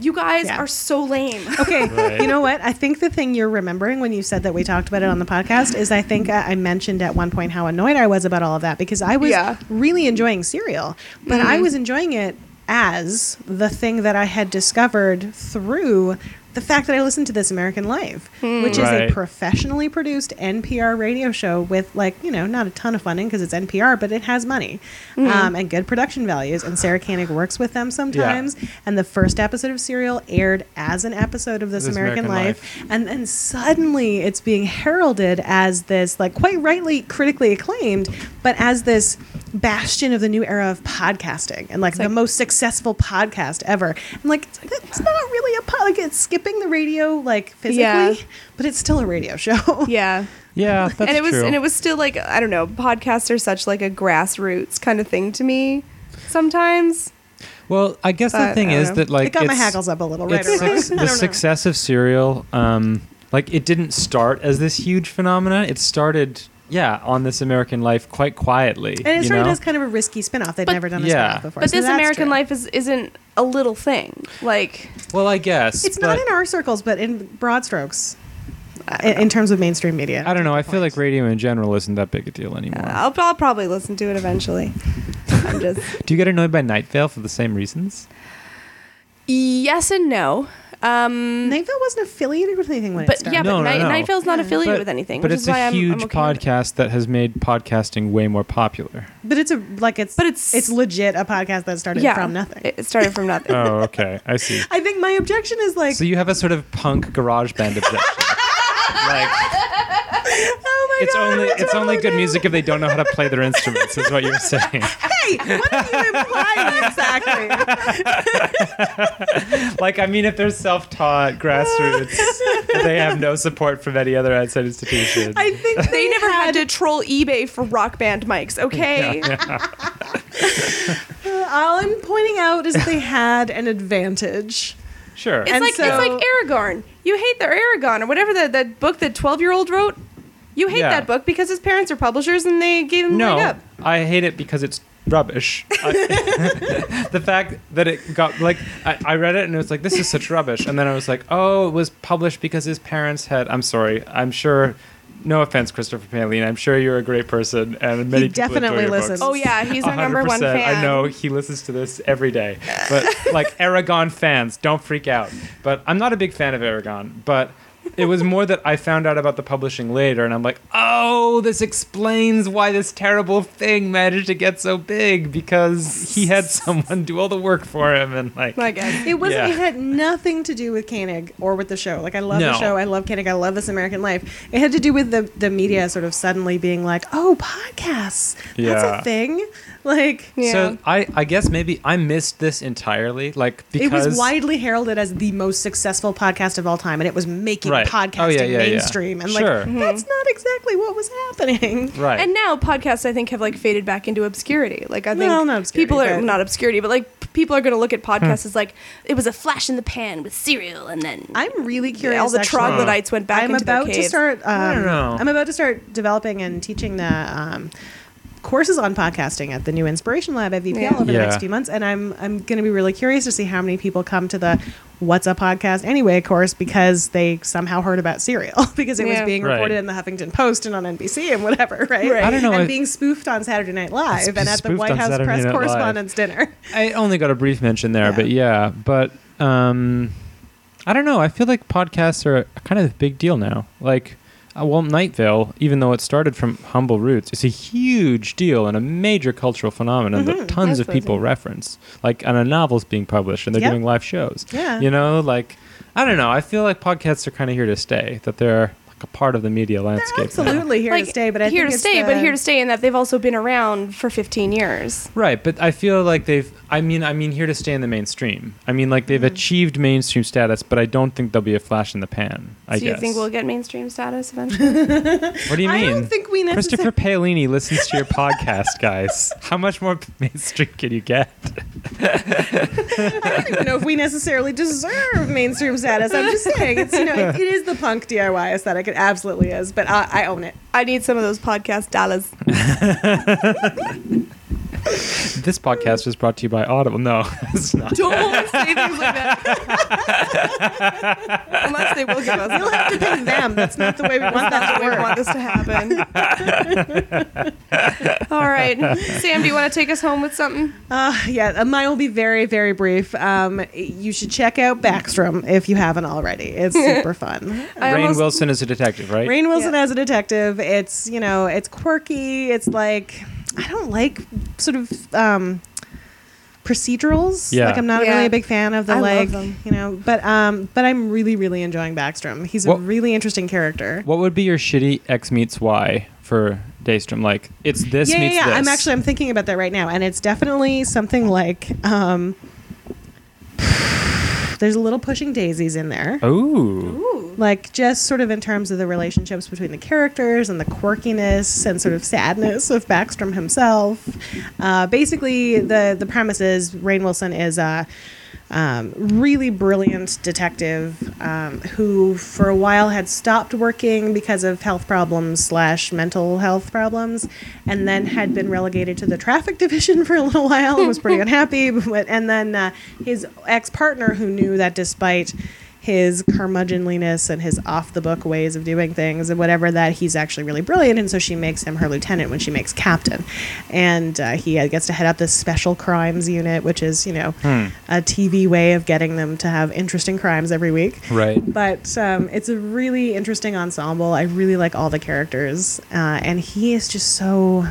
You guys Yeah. are so lame. Okay, Right. you know what? I think the thing you're remembering when you said that we talked about it on the podcast is I think I I mentioned at one point how annoyed I was about all of that because I was Yeah. really enjoying Serial, but I mm-hmm. was enjoying it as the thing that I had discovered through the fact that I listened to This American Life, which is Right. a professionally produced NPR radio show with like you know not a ton of funding because it's NPR, but it has money um, and good production values. And Sarah Koenig works with them sometimes. And the first episode of Serial aired as an episode of This, This American, American Life, and then suddenly it's being heralded as this like quite rightly critically acclaimed, but as this bastion of the new era of podcasting and like, the most successful podcast ever. And like it's, like, it's not really a pod, like it's skipping the radio like physically, Yeah. but it's still a radio show. Yeah. Yeah, that's and it was true. and it was still like I don't know, podcasts are such like a grassroots kind of thing to me sometimes. well, I guess the thing is know. that like it got my it's- hackles up a little, right? it's or wrong. suc- I the success of Serial, um, like it didn't start as this huge phenomena. It started yeah, on This American Life quite quietly. And it you sort of does kind of a risky spin-off. They've But- never done a Yeah. spin-off before. But so this American true. life is isn't a little thing. Like Well, I guess It's but not in our circles, but in broad strokes, in, in terms of mainstream media. I don't know. I feel like radio in general isn't that big a deal anymore. I'll, I'll probably listen to it eventually. I'm just Do you get annoyed by Night Vale for the same reasons? yes and no. Um, Night wasn't affiliated with anything when it but started. yeah, No, but no, Night, no. Night Vale's not Yeah. affiliated But- with anything, But which it's is a why I'm, huge I'm okay with it. podcast that has made podcasting way more popular. But it's a like it's But it's- it's legit a podcast that started Yeah, from nothing. It started from nothing. Oh, okay. I see. I think my objection is like, So you have a sort of punk garage band objection. like oh my it's god, only we it's only good do. music if they don't know how to play their instruments. Is what you're saying. Hey, what are you implying exactly? Like I mean, if they're self-taught grassroots, they have no support from any other outside institution. I think They never had to troll eBay for rock band mics, okay? All I'm pointing out is they had an advantage. Sure. It's And like so- it's like Eragon. You hate the Eragon or whatever that that book that twelve year old wrote. You hate Yeah. that book because his parents are publishers and they gave him a leg no, up. I hate it because it's rubbish. I- the fact that it got like I, I read it and it was like this is such rubbish, and then I was like, oh, it was published because his parents had. I'm sorry. I'm sure. No offense, Christopher Paolini. I'm sure you're a great person, and many people definitely your listens. Oh yeah, he's our number one fan. I know he listens to this every day. But like Eragon fans, don't freak out. But I'm not a big fan of Eragon. But it was more that I found out about the publishing later, and I'm like, oh, this explains why this terrible thing managed to get so big because he had someone do all the work for him, and like, My God. It wasn't. Yeah. It had nothing to do with Koenig or with the show. Like I love No. the show. I love Koenig. I love This American Life. It had to do with the the media sort of suddenly being like, oh, podcasts. That's Yeah. a thing. Like Yeah. So I, I guess maybe I missed this entirely, like because it was widely heralded as the most successful podcast of all time, and it was making Right. podcasting Oh, yeah, yeah, yeah. mainstream. And Sure. like, Mm-hmm. that's not exactly what was happening. right. And now podcasts, I think, have like faded back into obscurity. Like I think Well, not obscurity, people are but- not obscurity, but like people are going to look at Hmm. podcasts as like it was a flash in the pan with Serial, and then I'm really curious. all the actually. troglodytes went back I'm into about their to start. Um, I don't know. I'm about to start developing and teaching the um, courses on podcasting at the new Inspiration Lab at VPL Yeah. over the Yeah. next few months, and I'm I'm going to be really curious to see how many people come to the "What's a Podcast Anyway" course because they somehow heard about Serial because it Yeah. was being Right. reported in the Huffington Post and on NBC and whatever, right? Right. I don't know, and I- being spoofed on Saturday Night Live and at the White House Saturday press Night Live. correspondence dinner. I only got a brief mention there, Yeah. but yeah, but um, I don't know. I feel like podcasts are a kind of a big deal now. Like, uh, well, Night Vale, even though it started from humble roots, it's a huge deal and a major cultural phenomenon that tons of Absolutely. people reference. Like, and a novel's being published, and they're Yep. doing live shows. Yeah. You know, like, I don't know. I feel like podcasts are kind of here to stay. That they're like a part of the media landscape. now. Absolutely here like to stay, but I here think to it's stay, the- but here to stay in that they've also been around for 15 years. Right, but I feel like they've. I mean, I mean, here to stay in the mainstream. I mean, like Mm-hmm. they've achieved mainstream status, but I don't think they'll be a flash in the pan. I Do guess. you think we'll get mainstream status eventually? what do you mean? I mean? don't think we Christopher necessarily. Paolini listens to your podcast, guys. How much more mainstream can you get? I don't even know if we necessarily deserve mainstream status. I'm just saying, it's you know, it, it is the punk DIY aesthetic. It absolutely is, but I, I own it. I need some of those podcast dollars. This podcast is brought to you by Audible. No, it's not. Don't say things like that. Unless they will give us. You'll have to pay them. That's not the way we want that to we want this to happen. All right, Sam, do you want to take us home with something? Uh, yeah, uh, mine will be very, very brief. Um, you should check out Backstrom if you haven't already. It's super fun. I Rainn almost- Wilson is a detective, right? Rainn Wilson Yeah. as a detective. It's you know, it's quirky. It's like I don't like sort of um, procedurals. Yeah. Like I'm not Yeah. really a big fan of the I love like them. you know, but um, but I'm really, really enjoying Backstrom. He's a really interesting character. What would be your shitty X meets Y for Backstrom? Like it's this yeah, yeah, yeah. this. I'm actually I'm thinking about that right now, and it's definitely something like um, there's a little pushing daisies in there. Oh. Ooh. like just sort of in terms of the relationships between the characters and the quirkiness and sort of sadness of Backstrom himself. Uh, basically, the the premise is Rainn Wilson is a um, really brilliant detective um, who, for a while, had stopped working because of health problems slash mental health problems, and then had been relegated to the traffic division for a little while and was pretty unhappy. But and then uh, his ex partner, who knew that despite his curmudgeonliness and his off the book ways of doing things and whatever that he's actually really brilliant. And so she makes him her lieutenant when she makes captain. And uh, he uh, gets to head up this special crimes unit which is you know a tv way of getting them to have interesting crimes every week. Right. but um, it's a really interesting ensemble. I really like all the characters. Uh, and he is just so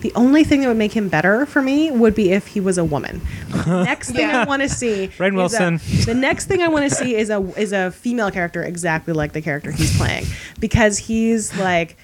the only thing that would make him better for me would be if he was a woman. The next thing Yeah. I want to see, Rainn is a- Wilson. the next thing I want to see is a is a female character exactly like the character he's playing because he's like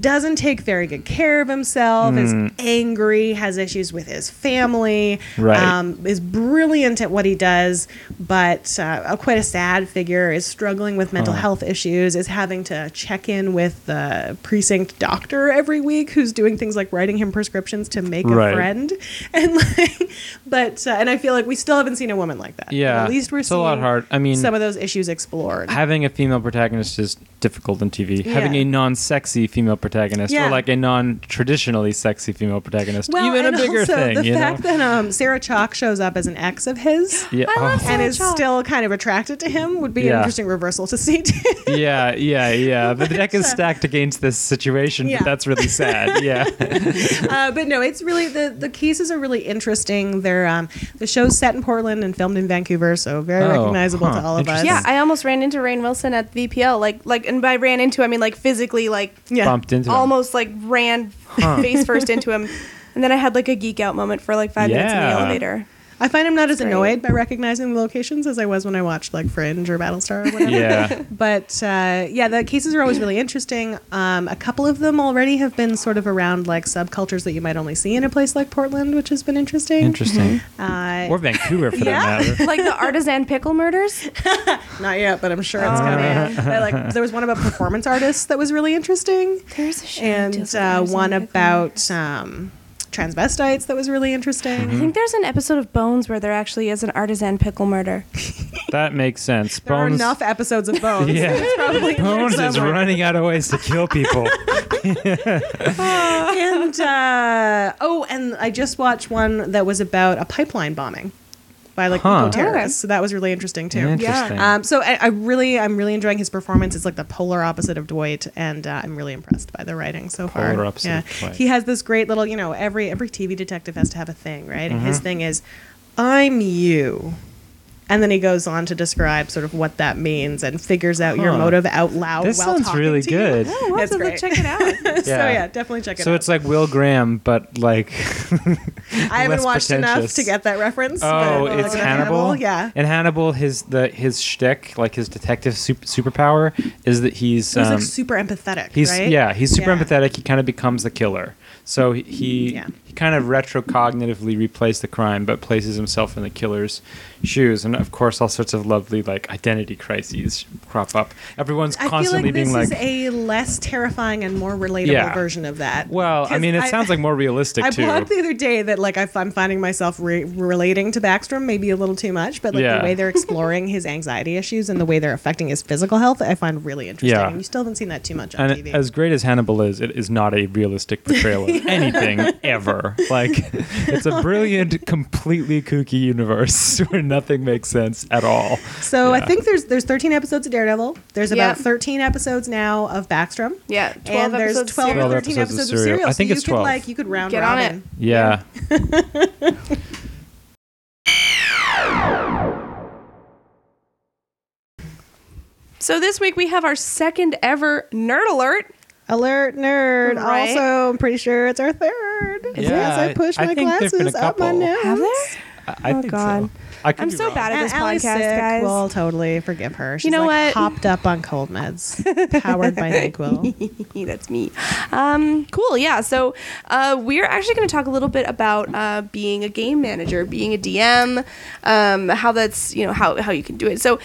doesn't take very good care of himself, is angry, has issues with his family, Right. um, is brilliant at what he does, but uh, a- quite a sad figure, is struggling with mental Huh. health issues, is having to check in with the precinct doctor every week who's doing things like writing him prescriptions to make Right. a friend. And like, but, uh, and I feel like we still haven't seen a woman like that. Yeah, At least we're it's a lot hard. I mean, some of those issues explored. having a female protagonist is difficult in TV. Having a non-sexy female protagonist Yeah. or like a non-traditionally sexy female protagonist, Well, even a bigger also thing. the you fact know? that um, Sarah Chalke shows up as an ex of his yeah. I love oh. and Sarah is Chalke. still kind of attracted to him would be an interesting reversal to see. too. yeah, yeah, yeah. But the deck is stacked against this situation. Yeah. But that's really sad. Yeah. uh, but no, it's really the the cases are really interesting. They're um, the show's set in Portland and filmed in Vancouver, so very Oh, recognizable huh. to all of us. Yeah, I almost ran into Rainn Wilson at VPL. Like, like, and by ran into, I mean like physically, like yeah. Bumped into him. almost like ran face first into him. And then I had like a geek out moment for like five minutes in the Yeah. elevator. I find I'm not as great. annoyed by recognizing the locations as I was when I watched like Fringe or Battlestar or whatever. Yeah. But uh, yeah, the cases are always really interesting. Um, a couple of them already have been sort of around like subcultures that you might only see in a place like Portland, which has been interesting. Interesting. Uh, Or Vancouver for Yeah. that matter. Like the artisan pickle murders. not yet, but I'm sure it's Oh, coming. man. But, like there was one about performance artists that was really interesting, There's a show and uh, one about um, transvestites that was really interesting. I think there's an episode of Bones where there actually is an artisan pickle murder. That makes sense. There are Bones. enough episodes of Bones. Yeah. It's probably in there Bones is running out of ways to kill people. and uh, oh, and I just watched one that was about a pipeline bombing by like Huh. eco terrorists. So that was really interesting too. Interesting. Um, so I, I really, I'm really enjoying his performance. It's like the polar opposite of Dwight, and uh, I'm really impressed by the writing so far. Polar opposite yeah, of Dwight. he has this great little, you know, every every TV detective has to have a thing, right? And Mm-hmm. his thing is, I'm you. And then he goes on to describe sort of what that means and figures out your motive out loud. This while sounds really to you. good. Oh, we'll It's have to check it out. so Yeah. yeah, definitely check it so out. So it's like Will Graham, but like I haven't less watched enough to get that reference. Oh, but, it's uh, Hannibal. Yeah. And Hannibal, his the his shtick, like his detective super, superpower, is that he's He was um, like super empathetic, he's right? yeah he's super Yeah. empathetic. He kind of becomes the killer. So he he, Yeah. Kind of retrocognitively replays the crime, but places himself in the killer's shoes. And of course, all sorts of lovely like identity crises crop up. Everyone's I feel constantly like this being like, is a less terrifying and more relatable Yeah. version of that. well, I 'Cause mean, it I- sounds like more realistic I too. blogged the other day that like I, I'm finding myself re- relating to Backstrom maybe a little too much, but like Yeah. the way they're exploring his anxiety issues and the way they're affecting his physical health, I find really interesting. Yeah. And you still haven't seen that too much on and TV. as great as Hannibal is, it is not a realistic portrayal of anything ever. Like, it's a brilliant, completely kooky universe where nothing makes sense at all. so I think there's there's 13 episodes of Daredevil. There's Yeah. about 13 episodes now of Backstrom. Yeah, 12 and there's episodes 12 or 13 episodes of episodes of Serial. serial. I think so it's you 12. Could, like you could round Get on robin. it. Yeah. So this week we have our second ever nerd alert. Alert nerd. Right. Also, I'm pretty sure it's our third. Yeah, As I I- push I my think there've been a glasses up my couple. nose. Have there? I, I Oh, think God. so. I I'm so wrong. bad at this Allie's podcast, sick. guys. We'll totally forgive her. She's You know like what? hopped up on cold meds, powered by NyQuil. That's me. Um, cool. Yeah. So uh, we're actually going to talk a little bit about uh, being a game manager, being a DM, um, how that's you know how how you can do it. So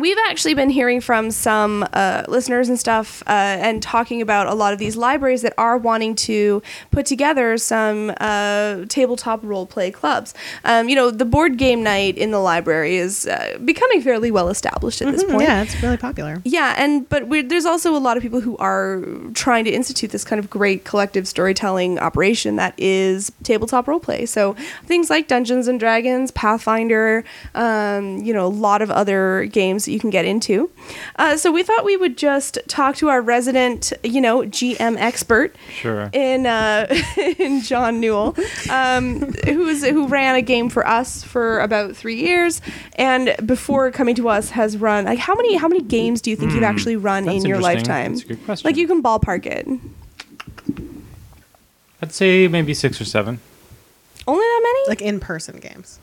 we've actually been hearing from some uh, listeners and stuff uh, and talking about a lot of these libraries that are wanting to put together some uh, tabletop role play clubs. Um, you know, the board game night in the library is uh, becoming fairly well established at this Mhm, point. Yeah, it's really popular. Yeah, and but we're, there's also a lot of people who are trying to institute this kind of great collective storytelling operation that is tabletop roleplay. So things like Dungeons and Dragons, Pathfinder, um, you know, a lot of other games that you can get into. Uh, so we thought we would just talk to our resident, you know, GM expert Sure. in uh, in John Newell, um, who's who ran a game for us for about three years, and before coming to us has run like how many how many games do you think you've Hmm, actually run in your lifetime? That's a good question. Like you can ballpark it. I'd say maybe six or seven. Only that many? Like in person games.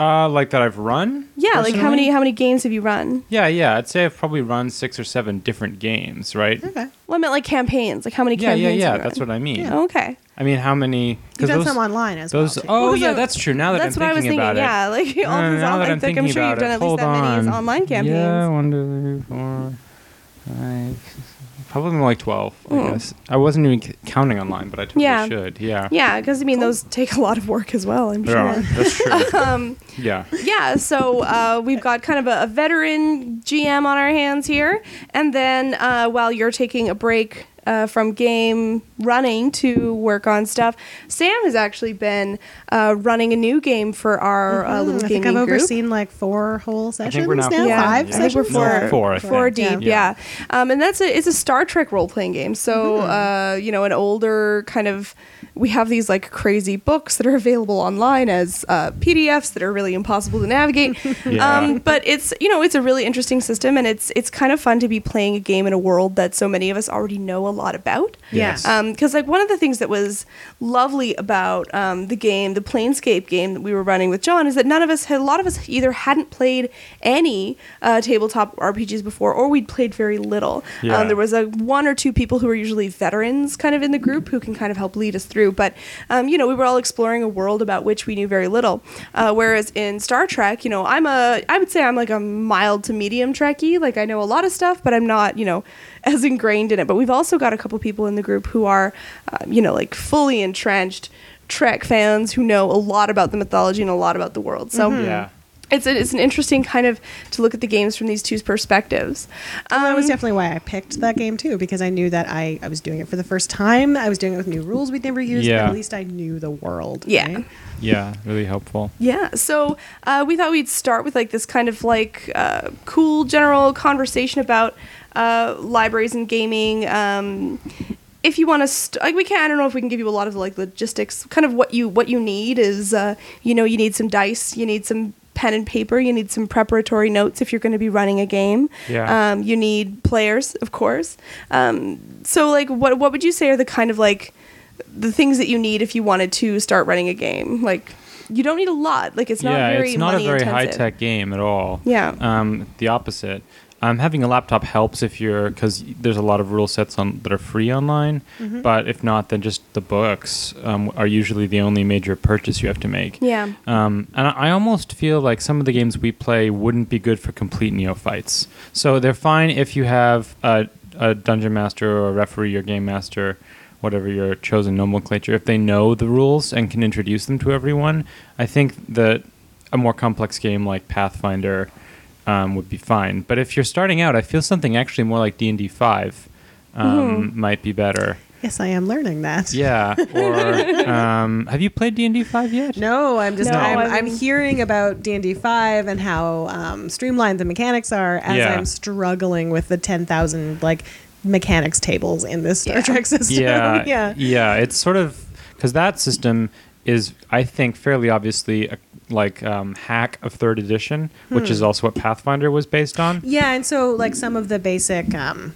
Uh, like that I've run. yeah, like how many how many games have you run? Yeah, yeah. I'd say I've probably run six or seven different games, right? Okay. Well, I meant like campaigns. Like how many Yeah, yeah, campaigns? yeah. have you That's run? what I mean. Yeah. Okay. I mean, how many? You've done those, some online as those. well. too. Oh, Well, yeah, so- that's true. Now that That's I'm what I was thinking thinking. about it. Yeah, like all Uh, these now online. that I'm Like, I'm thinking sure you've about done it, at least hold that many on. online campaigns. Yeah, one, two, three, four, five, probably more like twelve. I Mm. guess I wasn't even c- counting online, but I totally Yeah. should. Yeah. Yeah, because I mean those take a lot of work as well. I'm sure. Yeah, that's true. Um, yeah. yeah, so uh, we've got kind of a, a veteran GM on our hands here, and then uh, while you're taking a break uh, from game running to work on stuff, Sam has actually been uh, running a new game for our uh, Hmm, little I think I've group. overseen like four whole sessions think we're now now. four. Five Yeah. I think we're sessions. four, No, four, I think. four deep, Yeah. yeah. Um, and that's a it's a Star Trek role playing game. So Mm-hmm. uh, you know, an older kind of we have these like crazy books that are available online as uh, PDFs that are really impossible to navigate. Yeah. um, but it's you know it's a really interesting system, and it's it's kind of fun to be playing a game in a world that so many of us already know a lot about. Yes. Because like one of the things that was lovely about um, the game, the Planescape game that we were running with John, is that none of us had a lot of us either hadn't played any uh, tabletop RPGs before, or we'd played very little. Yeah. Um, there was a one or two people who were usually veterans, kind of in the group, who can kind of help lead us through. But um, you know, we were all exploring a world about which we knew very little. Uh, whereas in Star Trek, you know, I'm a I would say I'm like a mild to medium Trekkie. Like I know a lot of stuff, but I'm not you know as ingrained in it. But we've also got a couple people in the group who are, uh, you know, like fully entrenched Trek fans who know a lot about the mythology and a lot about the world. So Yeah. It's a, it's an interesting kind of to look at the games from these two perspectives. Well, that was Um, definitely why I picked that game too, because I knew that I, I was doing it for the first time. I was doing it with new rules we'd never used, Yeah. but at least I knew the world. Yeah. right? Yeah. Really helpful. Yeah, so uh, we thought we'd start with like this kind of like uh, cool general conversation about uh, libraries and gaming. Um, if you want to, st- like, we can. I don't know if we can give you a lot of like logistics. Kind of what you what you need is, uh, you know, you need some dice, you need some pen and paper, you need some preparatory notes if you're going to be running a game. Yeah. Um, you need players, of course. Um, so, like, what what would you say are the kind of like the things that you need if you wanted to start running a game? Like, you don't need a lot. Like, it's not yeah, very it's not a very high tech game at all. Yeah. Um, the opposite. Um, having a laptop helps if you're because there's a lot of rule sets on that are free online. Mm-hmm. But if not, then just the books um, are usually the only major purchase you have to make. Yeah. Um, and I I almost feel like some of the games we play wouldn't be good for complete neophytes. So they're fine if you have a, a dungeon master or a referee or game master, whatever your chosen nomenclature, if they know the rules and can introduce them to everyone. I think that a more complex game like Pathfinder um, would be fine. But if you're starting out, I feel something actually more like D and D five um, might be better. Yes, I am learning that. Yeah. Or um, have you played D and D five yet? No, I'm just No, I'm, I I'm hearing about D and D five and how um, streamlined the mechanics are as Yeah. I'm struggling with the ten thousand like mechanics tables in this Star Yeah. Trek system. yeah, yeah. yeah. It's sort of because that system is, I think, fairly obviously a, like um, hack of third edition, which Hmm. is also what Pathfinder was based on. Yeah, and so like some of the basic, um,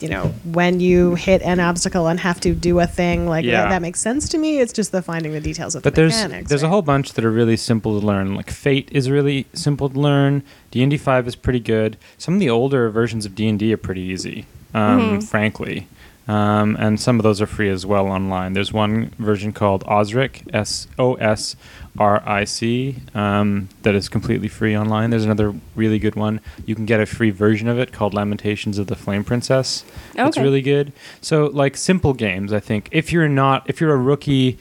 you know, when you hit an obstacle and have to do a thing, like Yeah. that, that makes sense to me. It's just the finding the details of But the there's mechanics. there's a right? whole bunch that are really simple to learn. Like Fate is really simple to learn. D and D five is pretty good. Some of the older versions of D and D are pretty easy, um, Mm-hmm. frankly. Um, and some of those are free as well online. There's one version called Osric, S O S R I C, um, that is completely free online. There's another really good one. You can get a free version of it called Lamentations of the Flame Princess. It's really good. So, like simple games, I think. If you're not, if you're a rookie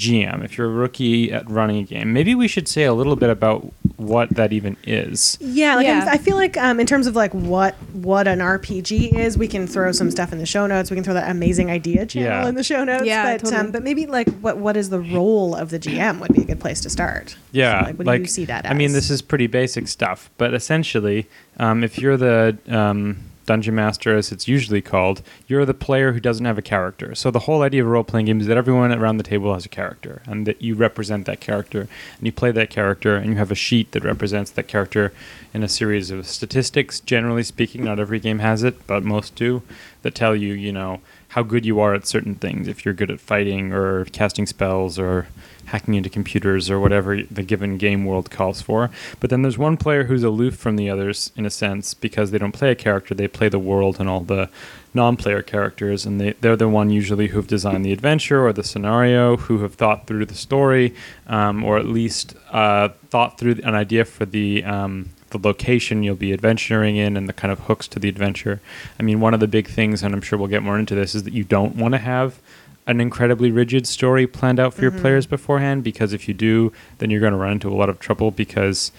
GM, if you're a rookie at running a game, maybe we should say a little bit about what that even is. Yeah, like Yeah. I'm- feel like um, in terms of like what what an RPG is, we can throw some stuff in the show notes. We can throw that amazing idea channel Yeah. in the show notes. Yeah, but totally. um, but maybe like what what is the role of the GM would be a good place to start. Yeah, So, like, what do you see that as? I mean, this is pretty basic stuff, but essentially, um, if you're the um, dungeon master, as it's usually called, you're the player who doesn't have a character. So the whole idea of a role-playing game is that everyone around the table has a character, and that you represent that character, and you play that character, and you have a sheet that represents that character in a series of statistics. Generally speaking, not every game has it, but most do, that tell you, you know, how good you are at certain things. If you're good at fighting or casting spells or hacking into computers or whatever the given game world calls for. But then there's one player who's aloof from the others in a sense because they don't play a character, they play the world and all the non-player characters and they, they're the one usually who've designed the adventure or the scenario who have thought through the story um, or at least uh, thought through an idea for the um, the location you'll be adventuring in and the kind of hooks to the adventure. I mean, one of the big things, and I'm sure we'll get more into this, is that you don't want to have an incredibly rigid story planned out for your players beforehand because if you do, then you're going to run into a lot of trouble because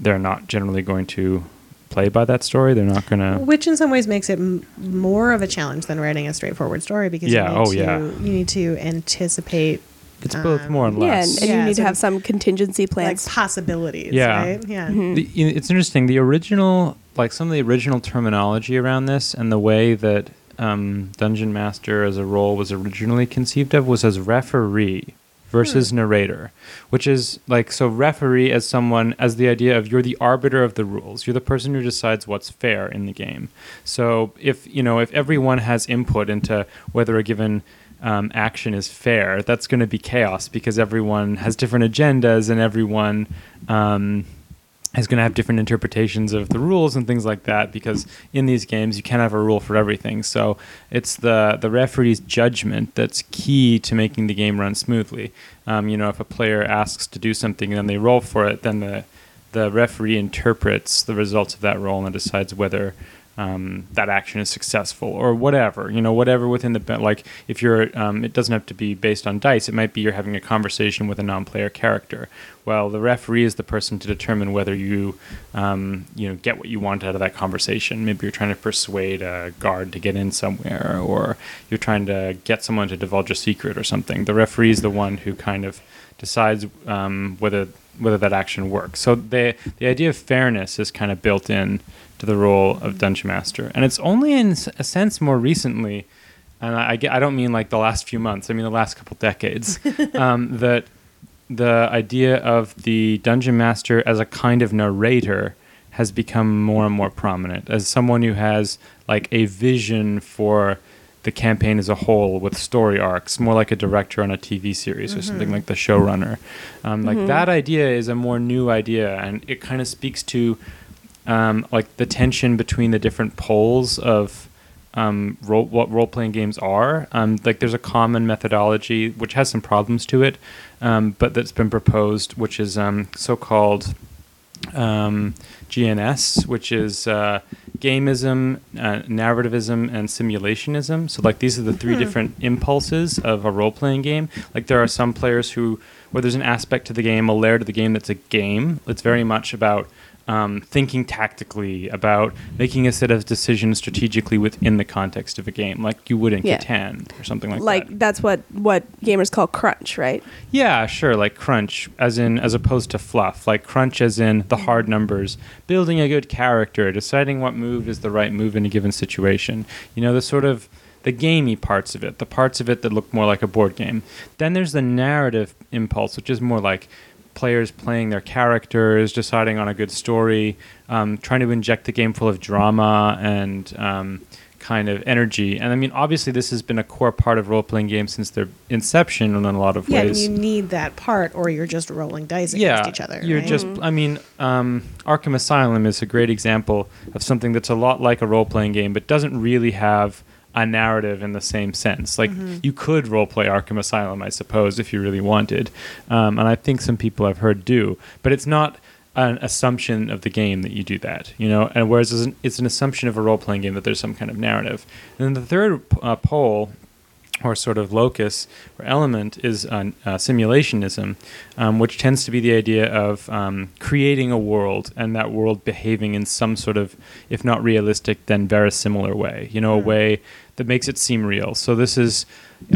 they're not generally going to play by that story. They're not going to. Which in some ways makes it m- more of a challenge than writing a straightforward story because Yeah, you need oh, to, yeah. you need to anticipate It's both um, more and Yeah, less. and, and Yeah, you need to have some contingency like plans. possibilities. Yeah. right? yeah. Mm-hmm. The, it's interesting. The original, like some of the original terminology around this, and the way that um, Dungeon Master as a role was originally conceived of was as referee versus narrator, which is like so referee as someone as the idea of you're the arbiter of the rules. You're the person who decides what's fair in the game. So if you know if everyone has input into whether a given um, action is fair, that's going to be chaos because everyone has different agendas and everyone um, is going to have different interpretations of the rules and things like that because in these games you can't have a rule for everything. So it's the the referee's judgment that's key to making the game run smoothly. Um, you know if a player asks to do something and then they roll for it then the the referee interprets the results of that roll and decides whether um, that action is successful or whatever you know whatever within the like if you're um, it doesn't have to be based on dice. It might be you're having a conversation with a non-player character. Well the referee is the person to determine whether you um, you know get what you want out of that conversation. Maybe you're trying to persuade a guard to get in somewhere or you're trying to get someone to divulge a secret or something. The referee is the one who kind of decides um, whether whether that action works. So the the idea of fairness is kind of built in to the role of dungeon master, and it's only in a sense more recently. And I, I don't mean like the last few months. I mean the last couple decades um, that the idea of the dungeon master as a kind of narrator has become more and more prominent as someone who has like a vision for the campaign as a whole with story arcs, more like a director on a TV series or something like the showrunner. Um, like that idea is a more new idea, and it kind of speaks to um, like the tension between the different poles of um, role, what role playing games are. Um, like there's a common methodology which has some problems to it, um, but that's been proposed, which is um, so called um, GNS, which is uh, gamism, uh, narrativism, and simulationism. So, like, these are the three different impulses of a role playing game. Like, there are some players who, where there's an aspect to the game, a layer to the game that's a game. It's very much about um, thinking tactically, about making a set of decisions strategically within the context of a game, like you would in Yeah. Catan or something like, Like that. Like that's what what gamers call crunch, right? Yeah, sure. Like crunch, as in as opposed to fluff. Like crunch, as in the hard numbers, building a good character, deciding what move is the right move in a given situation. You know, the sort of the gamey parts of it, the parts of it that look more like a board game. Then there's the narrative impulse, which is more like players playing their characters, deciding on a good story, um, trying to inject the game full of drama and um, kind of energy. And I mean, obviously, this has been a core part of role playing games since their inception in a lot of Yeah, and ways. you need that part, or you're just rolling dice against each other. You're right? just, I mean, um, Arkham Asylum is a great example of something that's a lot like a role playing game, but doesn't really have a narrative in the same sense. Like Mm-hmm. you could role play Arkham Asylum, I suppose, if you really wanted, um, and I think some people I've heard do. But it's not an assumption of the game that you do that, you know. And whereas it's an, it's an assumption of a role playing game that there's some kind of narrative. And then the third uh, pole or sort of locus or element is uh, uh, simulationism, um, which tends to be the idea of um, creating a world and that world behaving in some sort of, if not realistic, then verisimilar way. You know, a way that makes it seem real. So this is,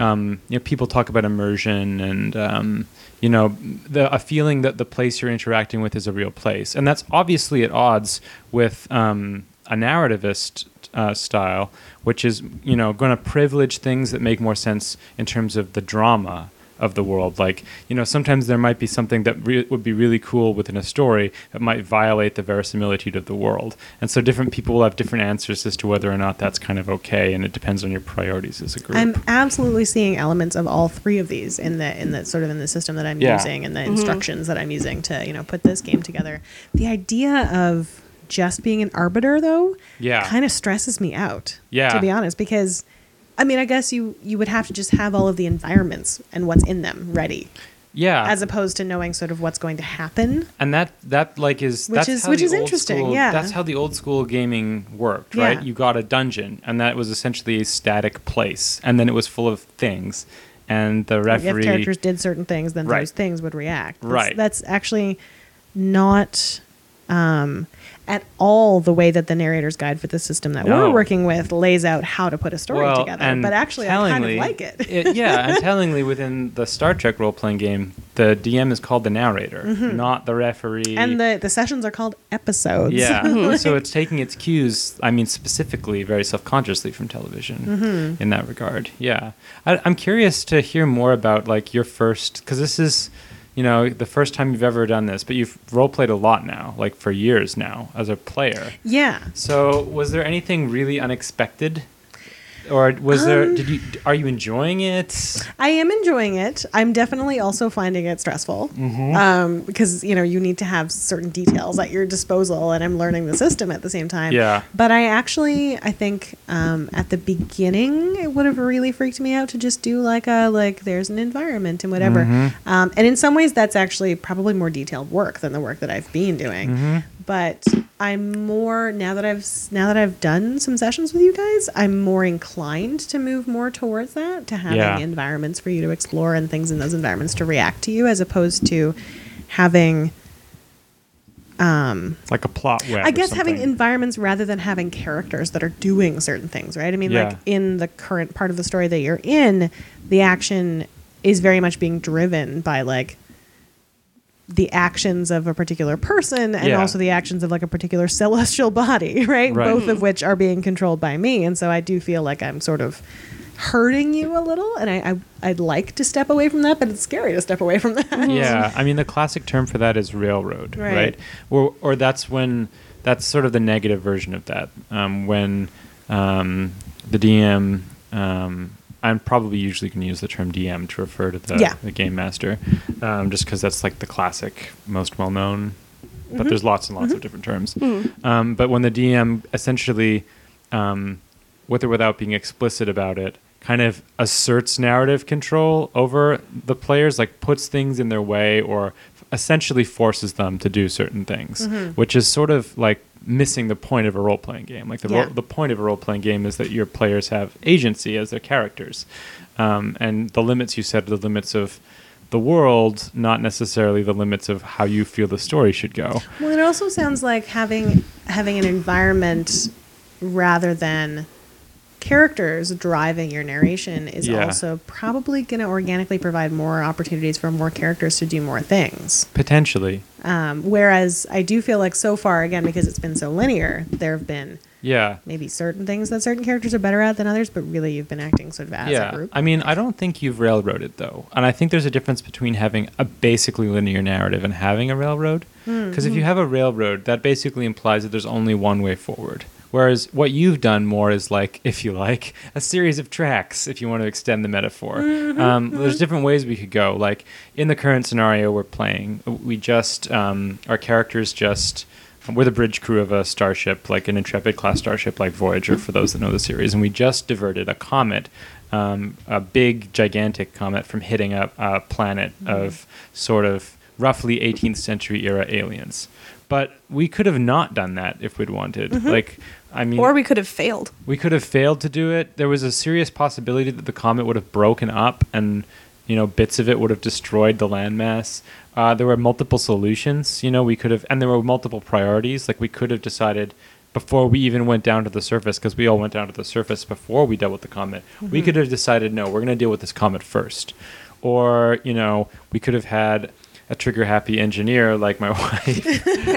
um, you know, people talk about immersion and. Um, you know, the, a feeling that the place you're interacting with is a real place, and that's obviously at odds with um, a narrativist uh, style, which is you know going to privilege things that make more sense in terms of the drama of the world. Like you know, sometimes there might be something that re- would be really cool within a story that might violate the verisimilitude of the world, and so different people will have different answers as to whether or not that's kind of okay, and it depends on your priorities as a group. I'm absolutely seeing elements of all three of these in the in the sort of in the system that I'm Yeah. using and the mm-hmm. instructions that I'm using to you know put this game together. The idea of just being an arbiter though, Yeah. kind of stresses me out. Yeah. to be honest, because I mean, I guess you you would have to just have all of the environments and what's in them ready, yeah, as opposed to knowing sort of what's going to happen. and that that like is Which that's is- how which the is old interesting, school- yeah. that's how the old school gaming worked Yeah. right you got a dungeon and that was essentially a static place and then it was full of things and the referee if characters did certain things, then Right. those things would react. That's, Right. That's actually not um, at all the way that the narrator's guide for the system that No. we're working with lays out how to put a story well, together. But actually, I kind of like it. yeah, and tellingly within the Star Trek role playing game, the DM is called the narrator, not the referee. Mm-hmm. and the, the sessions are called episodes. yeah, so it's taking its cues. I mean, specifically, very self-consciously from television Mm-hmm. in that regard. Yeah, I, I'm curious to hear more about like your first, because this is, you know, the first time you've ever done this, but you've role played a lot now, like for years now as a player. yeah. So, was there anything really unexpected? Or was there? Um, Did you? Are you enjoying it? I am enjoying it. I'm definitely also finding it stressful Mm-hmm. um, because you know you need to have certain details at your disposal, and I'm learning the system at the same time. Yeah. But I actually, I think um, at the beginning it would have really freaked me out to just do like a like there's an environment and whatever. Mm-hmm. Um, and in some ways, that's actually probably more detailed work than the work that I've been doing. Mm-hmm. But I'm more now that I've now that I've done some sessions with you guys, I'm more inclined to move more towards that to having Yeah. environments for you to explore and things in those environments to react to you, as opposed to having um, Like a plot web? I guess having environments rather than having characters that are doing certain things, right? I mean, Yeah. like in the current part of the story that you're in, the action is very much being driven by like the actions of a particular person and Yeah. also the actions of like a particular celestial body, right? Right. Both of which are being controlled by me. And so I do feel like I'm sort of hurting you a little and I, I I'd like to step away from that, but it's scary to step away from that. yeah, I mean the classic term for that is railroad, right? Right. Or or that's when that's sort of the negative version of that. Um, when um, the DM, um, I'm probably usually going to use the term DM to refer to the, Yeah. the game master, um, just because that's like the classic, most well known. But Mm-hmm. there's lots and lots of different terms. Um, but when the DM essentially, um, with or without being explicit about it, kind of asserts narrative control over the players, like puts things in their way or essentially forces them to do certain things, Mm-hmm. which is sort of like missing the point of a role playing game. Like the, Yeah. ro- the point of a role playing game is that your players have agency as their characters. Um, and the limits you set are the limits of the world, not necessarily the limits of how you feel the story should go. Well, it also sounds like having having an environment rather than characters driving your narration is Yeah. also probably going to organically provide more opportunities for more characters to do more things. Potentially. Um, whereas I do feel like so far, again, because it's been so linear, there have been Yeah. maybe certain things that certain characters are better at than others, but really you've been acting sort of as a yeah. group. I mean, I don't think you've railroaded though. And I think there's a difference between having a basically linear narrative and having a railroad. Hmm, Because if you have a railroad, that basically implies that there's only one way forward. Whereas what you've done more is like, if you like, a series of tracks, if you want to extend the metaphor. Mm-hmm, Um, there's different ways we could go. Like in the current scenario we're playing, we just, um, our characters just we're the bridge crew of a starship, like an Intrepid class starship, like Voyager, for those that know the series, and we just diverted a comet, um, a big, gigantic comet, from hitting a, a planet of sort of roughly 18th century era aliens. But we could have not done that if we'd wanted. Like, I mean, Or we could have failed. we could have failed to do it. There was a serious possibility that the comet would have broken up and, you know, bits of it would have destroyed the landmass. Uh, there were multiple solutions, you know, we could have, and there were multiple priorities. Like, we could have decided before we even went down to the surface, because we all went down to the surface before we dealt with the comet, we could have decided, no, we're going to deal with this comet first. Or, you know, we could have had a trigger happy engineer like my wife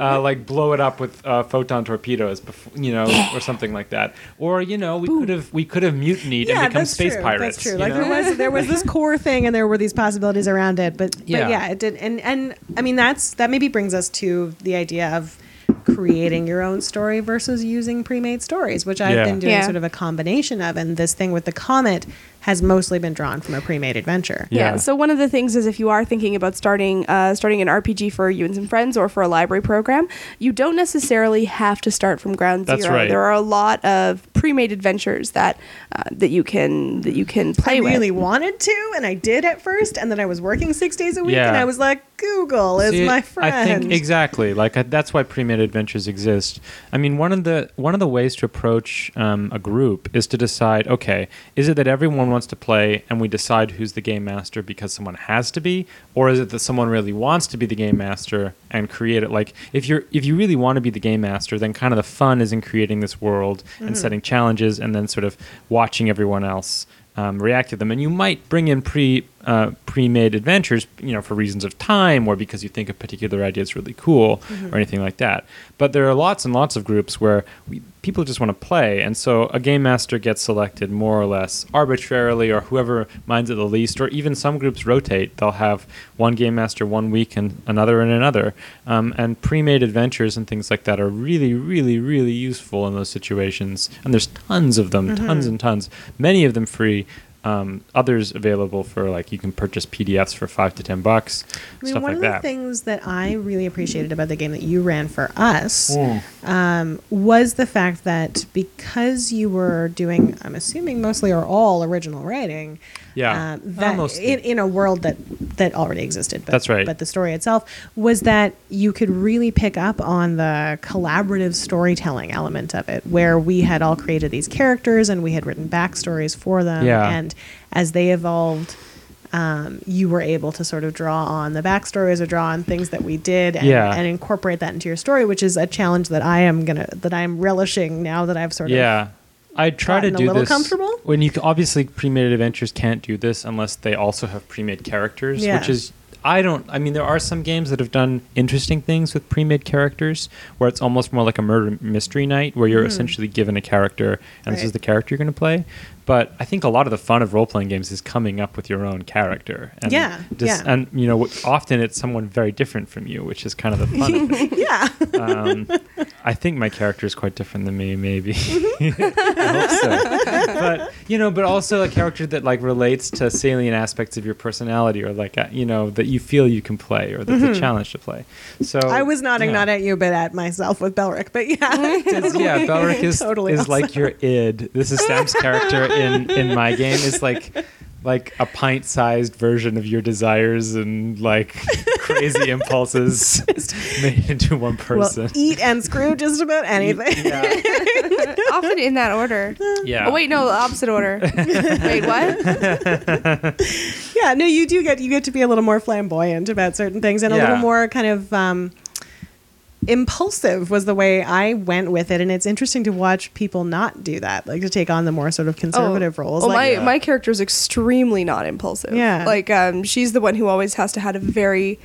uh, like blow it up with uh, photon torpedoes, before, you know, or something like that. Or you know, we could have we could have mutinied and become space true. pirates. That's true. you Like know? there was there was this core thing, and there were these possibilities around it. But Yeah. but yeah, it did. And and I mean that's that maybe brings us to the idea of creating your own story versus using pre-made stories, which I've Yeah. been doing Yeah. sort of a combination of. And this thing with the comet has mostly been drawn from a pre-made adventure. Yeah. Yeah. So one of the things is if you are thinking about starting uh, starting an RPG for you and some friends or for a library program, you don't necessarily have to start from ground That's zero. right. There are a lot of pre-made adventures that uh, that you can that you can play I with. really wanted to, and I did at first, and then I was working six days a week, Yeah. and I was like, Google is See, my friend. I think exactly. Like I, that's why pre-made adventures exist. I mean, one of the one of the ways to approach um, a group is to decide, okay, is it that everyone wants to play and we decide who's the game master because someone has to be, or is it that someone really wants to be the game master and create it? Like if you're if you really want to be the game master, then kind of the fun is in creating this world and setting challenges and then sort of watching everyone else um, react to them. And you might bring in pre uh, pre-made adventures, you know, for reasons of time or because you think a particular idea is really cool or anything like that. But there are lots and lots of groups where we, people just want to play, and so a game master gets selected more or less arbitrarily, or whoever minds it the least. Or even some groups rotate; they'll have one game master one week and another and another. Um, and pre-made adventures and things like that are really, really, really useful in those situations. And there's tons of them, tons and tons. Many of them free. Um, others available for like you can purchase PDFs for five to ten bucks, I mean, stuff one like of that. the things that I really appreciated about the game that you ran for us Mm. um, was the fact that because you were doing, I'm assuming mostly or all original writing, Yeah. um, Uh, that in, in a world that that already existed. But, That's right. But the story itself was that you could really pick up on the collaborative storytelling element of it, where we had all created these characters and we had written backstories for them, Yeah. and as they evolved. Um, you were able to sort of draw on the backstories or draw on things that we did and, Yeah. and incorporate that into your story, which is a challenge that I am gonna that I am relishing now that I've sort of yeah. I try to gotten a do little this comfortable? when you obviously pre-made adventures can't do this unless they also have pre-made characters, Yeah. which is I don't. I mean, there are some games that have done interesting things with pre-made characters, where it's almost more like a murder mystery night, where you're essentially given a character, and this is the character you're going to play. But I think a lot of the fun of role-playing games is coming up with your own character. And Yeah, just- yeah. And you know, often it's someone very different from you, which is kind of the fun. of it. yeah. Um, I think my character is quite different than me, maybe. I hope so. But you know, but also a character that like relates to salient aspects of your personality, or like uh, you know that you feel you can play, or that's a challenge to play. So Mm-hmm. I was nodding yeah. not at you, but at myself with Belric. But yeah, It's- yeah, Belric is Totally is awesome. like your id. This is Sam's character in in my game is like like a pint-sized version of your desires and like crazy impulses made into one will person. eat and screw just about anything. Yeah. Often in that order. Yeah. Oh wait, no, opposite order. wait, what? yeah, no, you do get you get to be a little more flamboyant about certain things and a little more kind of um, impulsive was the way I went with it. And it's interesting to watch people not do that, like to take on the more sort of conservative roles. Oh, like, my Yeah. my character is extremely not impulsive. Yeah. like um, she's the one who always has to have a very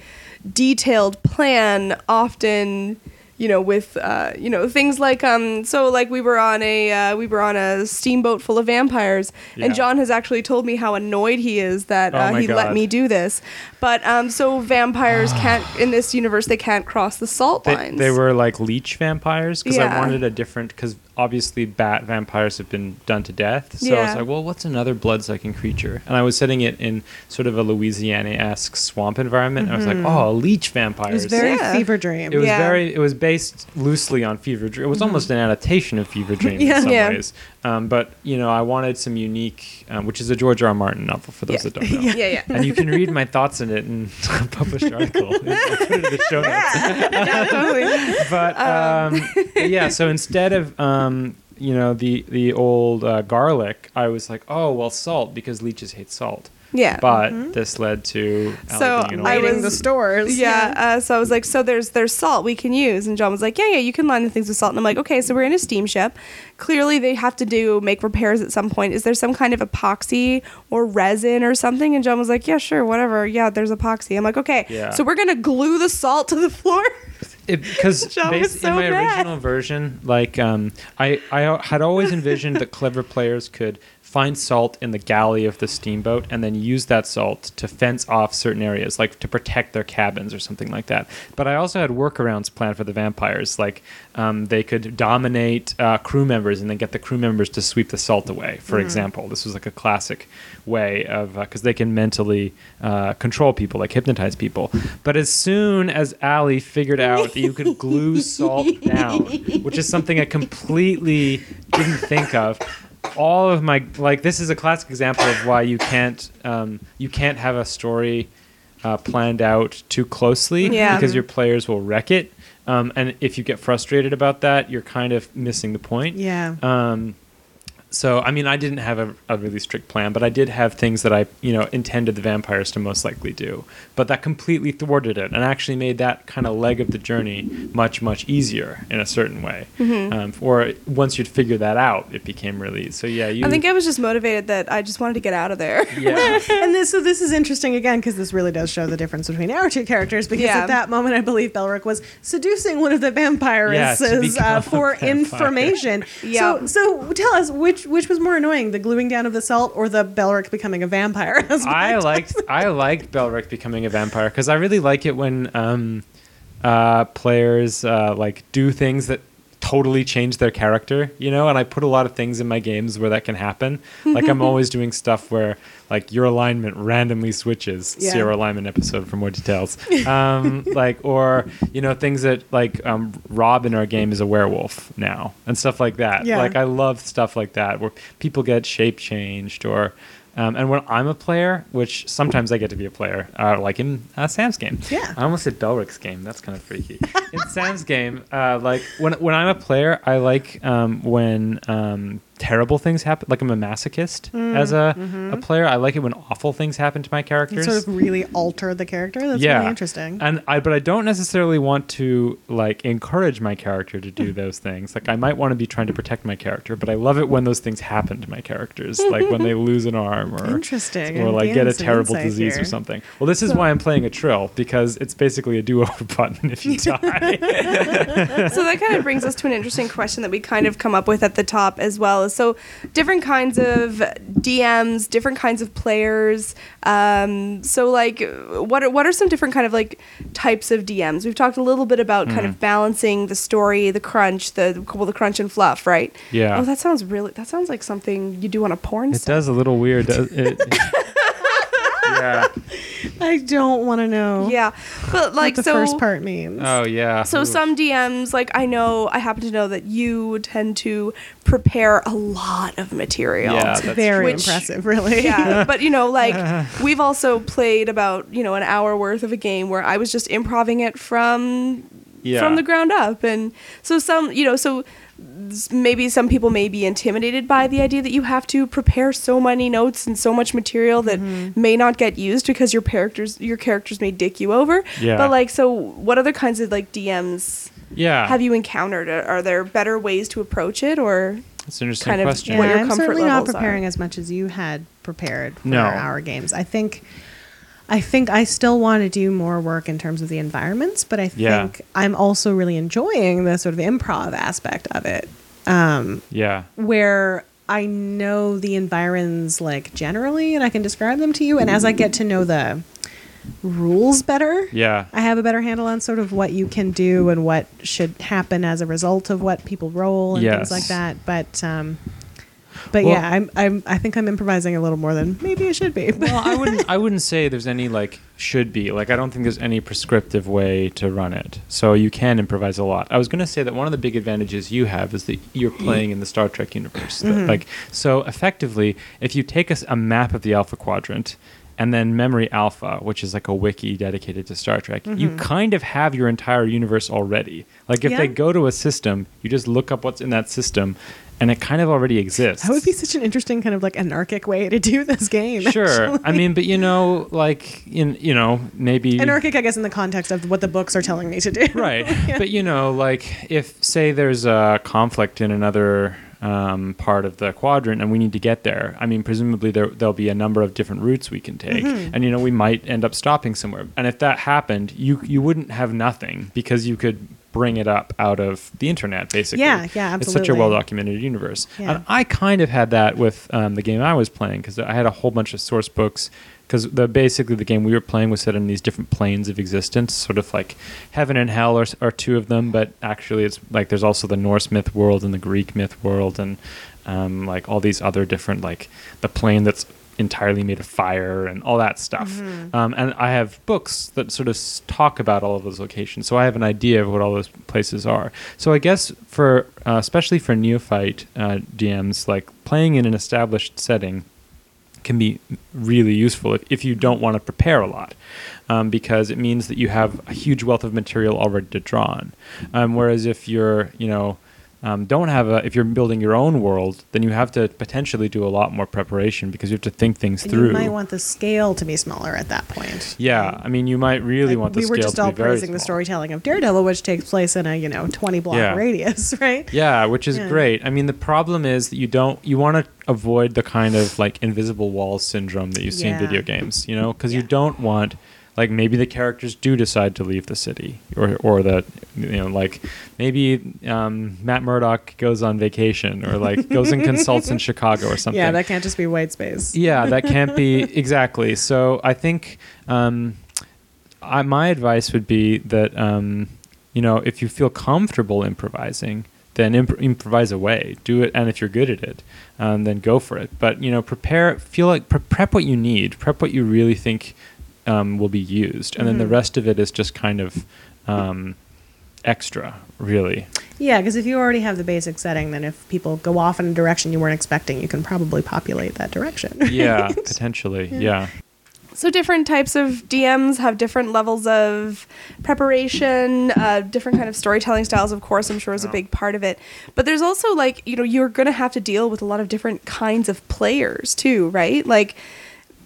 detailed plan. Often, you know, with uh, you know things like um, so like we were on a uh, we were on a steamboat full of vampires, Yeah. and John has actually told me how annoyed he is that Oh uh, he let me do this. But um, so vampires can't in this universe they can't cross the salt They, lines. they were like leech vampires because I wanted a different because obviously bat vampires have been done to death. So I was like, well, what's another blood-sucking creature? And I was setting it in sort of a Louisiana-esque swamp environment. And I was like, mm-hmm. oh, a leech vampires. It was very Yeah. fever dream. It was Yeah. very. It was based loosely on Fevre Dream. It was mm-hmm. almost an adaptation of Fevre Dream Yeah. in some Yeah. ways. Um, but you know, I wanted some unique, um, which is a George R. R. Martin novel for those Yeah. that don't know. yeah, yeah. And you can read my thoughts in it in a published article. I'll put it in the show notes. yeah, totally. But um, yeah, so instead of um, you know the the old uh, garlic, I was like, oh well, salt because leeches hate salt. Yeah. But this led to Mm-hmm. So, Allie being an I was- the stores. Yeah, uh, so I was like, so there's there's salt we can use, and John was like, yeah, yeah, you can line the things with salt, and I'm like, okay, so we're in a steamship. Clearly, they have to do make repairs at some point. Is there some kind of epoxy or resin or something? And John was like, yeah, sure, whatever. Yeah, there's epoxy. I'm like, okay, Yeah. so we're gonna glue the salt to the floor. because John was in my bad. original version, like um, I I had always envisioned that clever players could find salt in the galley of the steamboat and then use that salt to fence off certain areas, like to protect their cabins or something like that. But I also had workarounds planned for the vampires, like um, they could dominate uh, crew members and then get the crew members to sweep the salt away. For example, this was like a classic way of because they can mentally uh, control people, like hypnotize people. But as soon as Allie figured out that you could glue salt down, which is something I completely didn't think of. All of my like this is a classic example of why you can't um, you can't have a story uh, planned out too closely Yeah. because your players will wreck it. Um, and if you get frustrated about that, you're kind of missing the point. Yeah. Um, so I mean, I didn't have a, a really strict plan, but I did have things that I, you know, intended the vampires to most likely do. But that completely thwarted it, and actually made that kind of leg of the journey much, much easier in a certain way. Mm-hmm. Um, or once you'd figure that out, it became really so. Yeah, you. I think I was just motivated that I just wanted to get out of there. yeah, and this so this is interesting again because this really does show the difference between our two characters because Yeah. at that moment I believe Belric was seducing one of the Yeah, vampiresses become uh, for vampire. information. Yeah. So so tell us which which was more annoying, the gluing down of the salt or the Belric becoming a vampire? I liked I liked Belric becoming a vampire because I really like it when um, uh, players uh, like do things that totally change their character, you know. And I put a lot of things in my games where that can happen. Like I'm always doing stuff where like your alignment randomly switches. Yeah. See our alignment episode for more details. Um, like or you know things that like um, Rob in our game is a werewolf now and stuff like that. Yeah. Like I love stuff like that where people get shape changed or. Um, and when I'm a player, which sometimes I get to be a player, uh, like in uh, Sam's game. Yeah. I almost said Belric's game. That's kind of freaky. in Sam's game, uh, like when when I'm a player, I like um, when um, terrible things happen. Like I'm a masochist mm, as a, mm-hmm. a player. I like it when awful things happen to my You characters. sort of really alter the character. That's yeah, really interesting. And I, but I don't necessarily want to like encourage my character to do hmm. those things. Like I might want to be trying to protect my character, but I love it when those things happen to my characters, like when they lose an arm or Interesting. or like get a terrible disease here. or something. Well, this is why I'm playing a trill because it's basically a do-over button if you die. so that kind of brings us to an interesting question that we kind of come up with at the top as well. So different kinds of DMs, different kinds of players. Um, so like, what are, what are some different kind of like types of DMs? We've talked a little bit about kind Hmm. of balancing the story, the crunch, the well, the crunch and fluff, right? Yeah. Oh, that sounds really. That sounds like something you do on a porn. It set. does a little weird. does- It, yeah. I don't want to know Yeah, but like what the so. first part means. Oh yeah. So Ooh. some DMs, like I know, I happen to know that you tend to prepare a lot of material. Yeah, It's that's very true. impressive, really. yeah, but you know, like we've also played about you know an hour worth of a game where I was just improving it from Yeah. from the ground up, and so some you know so s- maybe some people may be intimidated by the idea that you have to prepare so many notes and so much material that Mm-hmm. may not get used because your characters your characters may dick you over. Yeah. But like, so what other kinds of like DMs? yeah. have you encountered? Are are there better ways to approach it, or That's an interesting kind of- question. what Yeah, your I'm comfort certainly not levels are. preparing as much as you had prepared for No. our games. I think, I think I still want to do more work in terms of the environments, but I Yeah. think I'm also really enjoying the sort of improv aspect of it, um, yeah. where I know the environs like generally, and I can describe them to you, and as I get to know the rules better. Yeah. I have a better handle on sort of what you can do and what should happen as a result of what people roll and things like that. But um, but Well- yeah, I'm, I'm I think I'm improvising a little more than maybe I should be. well, I wouldn't. I wouldn't say there's any like should be. Like I don't think there's any prescriptive way to run it. So you can improvise a lot. I was going to say that one of the big advantages you have is that you're playing in the Star Trek universe. That, mm-hmm. Like so, effectively, if you take a map of the Alpha Quadrant. And then Memory Alpha, which is like a wiki dedicated to Star Trek, you mm-hmm. kind of have your entire universe already. Like if Yeah. they go to a system, you just look up what's in that system, and it kind of already exists. that would be such an interesting kind of like anarchic way to do this game. Sure. actually. I mean, but you know, like in you know maybe anarchic, I guess, in the context of what the books are telling me to do. right. But you know, like if say there's a conflict in another um, part of the quadrant and we need to get there. I mean, presumably there there'll be a number of different routes we can take, Mm-hmm. and you know we might end up stopping somewhere. And if that happened, you you wouldn't have nothing because you could bring it up out of the internet basically. Yeah, yeah, absolutely. It's such a well documented universe. Yeah. And I kind of had that with um, the game I was playing because I had a whole bunch of source books. Because the basically the game we were playing was set in these different planes of existence, sort of like heaven and hell are, are two of them, but actually it's like there's also the Norse myth world and the Greek myth world and um, like all these other different like the plane that's entirely made of fire and all that stuff. Mm-hmm. Um, and I have books that sort of talk about all of those locations, so I have an idea of what all those places are. So I guess for uh, especially for neophyte uh, DMs, like playing in an established setting can be really useful if, if you don't want to prepare a lot um, because it means that you have a huge wealth of material already to draw on um, whereas if you're you know um, don't have a if you're building your own world then you have to potentially do a lot more preparation because you have to think things And through You might want the scale to be smaller at that point. yeah i mean you might really Like, want the we were scale just to all praising the storytelling of Daredevil, which takes place in a you know twenty block Yeah. radius, right? Yeah, which is Yeah. great. I mean, the problem is that you don't you want to avoid the kind of like invisible walls syndrome that you see in video games, you know, because you don't want like maybe the characters do decide to leave the city or or that you know like maybe um, Matt Murdock goes on vacation or like goes and consults in Chicago or something. Yeah, that can't just be white space. Yeah, that can't be exactly. So I think um, I, my advice would be that um, you know if you feel comfortable improvising, then imp- improvise away. Do it, and if you're good at it, um, then go for it. But you know, prepare. Feel like pre- prep what you need. Prep what you really think um, will be used, and then the Mhm. rest of it is just kind of um, extra, really. Yeah, because if you already have the basic setting, then if people go off in a direction you weren't expecting, you can probably populate that direction. Yeah, potentially. Yeah. So different types of DMs have different levels of preparation, uh, different kind of storytelling styles. Of course, I'm sure is a big part of it. But there's also like you know you're going to have to deal with a lot of different kinds of players too, right? Like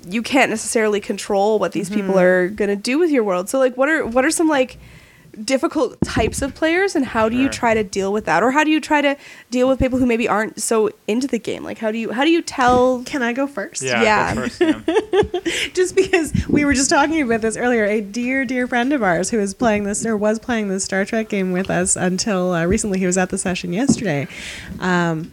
you can't necessarily control what these people are going to do with your world. So like what are what are some like difficult types of players and how do you try to deal with that or how do you try to deal with people who maybe aren't so into the game like how do you how do you tell Can I go first? Yeah. go first, Sam. just because we were just talking about this earlier, a dear, dear friend of ours who is playing this or was playing this Star Trek game with us until uh, recently, he was at the session yesterday, um,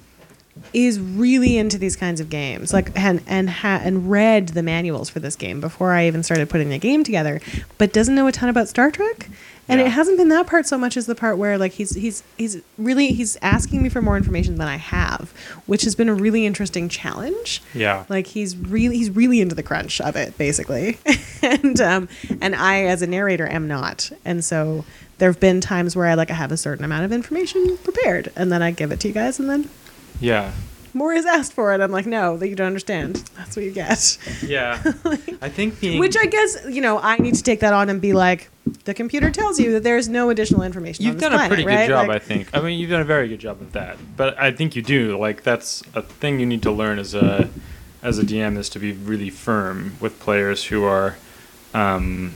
is really into these kinds of games. Like and and ha- and read the manuals for this game before I even started putting the game together, but doesn't know a ton about Star Trek. And Yeah. it hasn't been that part so much as the part where like he's he's he's really he's asking me for more information than I have, which has been a really interesting challenge Yeah. like he's really he's really into the crunch of it basically and um and i as a narrator am not and so there have been times where i like i have a certain amount of information prepared and then i give it to you guys and then yeah. more is asked for it i'm like no that you don't understand that's what you get Yeah. I think being which i guess you know i need to take that on and be like the computer tells you that there's no additional information You've on this done a pretty right? good job, Like- I think. I mean, you've done a very good job of that. But I think you do. Like that's a thing you need to learn as a as a DM is to be really firm with players who are um,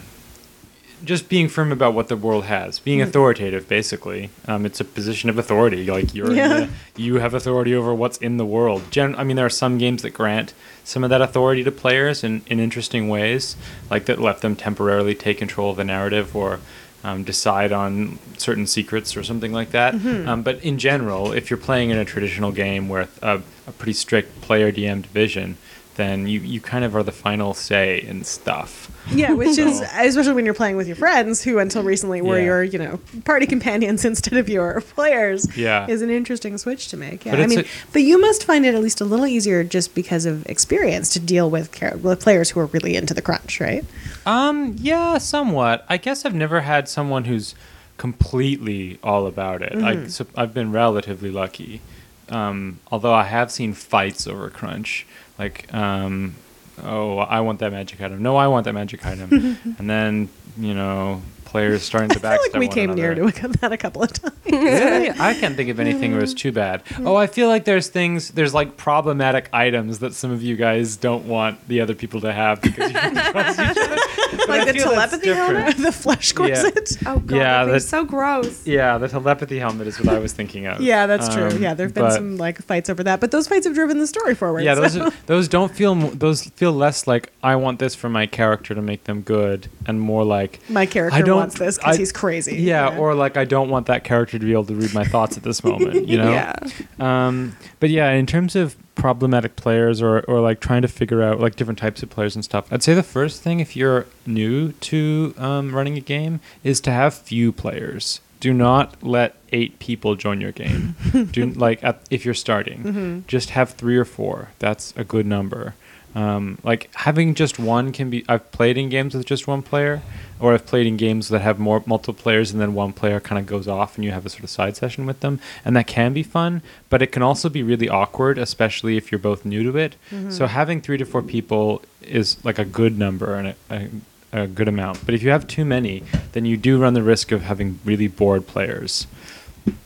just being firm about what the world has, being Mm. authoritative. Basically, um, it's a position of authority. Like you're, Yeah. the, you have authority over what's in the world. Gen- I mean, there are some games that grant some of that authority to players in, in interesting ways, like that let them temporarily take control of the narrative or um, decide on certain secrets or something like that. Mm-hmm. Um, but in general, if you're playing in a traditional game with a, a pretty strict player DM division, then you, you kind of are the final say in stuff. Yeah, which is especially when you're playing with your friends who until recently were Yeah. your, you know, party companions instead of your players. Yeah. Is an interesting switch to make. Yeah. But I mean, a- but you must find it at least a little easier just because of experience to deal with, char- with players who are really into the crunch, right? Um, yeah, somewhat. I guess I've never had someone who's completely all about it. I, so I've been relatively lucky. Um, although I have seen fights over crunch, like, um, oh, I want that magic item. No, I want that magic item, and then you know, players starting to backstab I feel like we came near to that a couple of times. really? I can't think of anything where it's too bad. Oh, I feel like there's things, there's like problematic items that some of you guys don't want the other people to have because you trust each other. But I like the telepathy helmet, the flesh Yeah. corset. Oh god, Yeah, yeah, that's- so gross. Yeah, the telepathy helmet is what I was thinking of. Yeah, that's true. Um, Yeah, there have been but- some like fights over that, but those fights have driven the story forward. Yeah, so- those are, those don't feel those feel less like I want this for my character to make them good, and more like my character I don't- wants this because he's crazy. yeah, or like I don't want that character to be able to read my thoughts at this moment. You know. Yeah. Um, but yeah, in terms of problematic players or, or like trying to figure out like different types of players and stuff, I'd say the first thing if you're new to um, running a game is to have few players. Do not let eight people join your game. Do like at, if you're starting, just have three or four. That's a good number. Um, like having just one can be. I've played in games with just one player, or I've played in games that have more multiple players, and then one player kind of goes off, and you have a sort of side session with them, and that can be fun. But it can also be really awkward, especially if you're both new to it. Mm-hmm. So having three to four people is like a good number and a, a, a good amount. But if you have too many, then you do run the risk of having really bored players.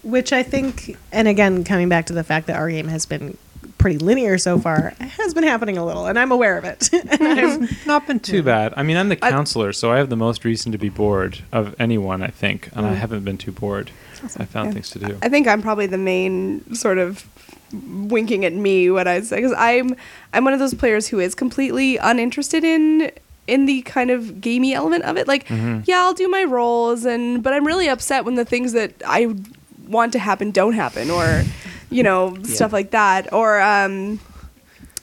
which I think, and again, coming back to the fact that our game has been pretty linear so far, it has been happening a little, and I'm aware of it. and I've, Not been too bad. I mean, I'm the I- counselor, so I have the most reason to be bored of anyone, I think, and I Mm. haven't been too bored. I found Yeah. things to do. I think I'm probably the main sort of winking at me when I say because I'm I'm one of those players who is completely uninterested in in the kind of gamey element of it. Like, Mhm. yeah, I'll do my roles, and but I'm really upset when the things that I want to happen don't happen, or you know stuff like that, or um,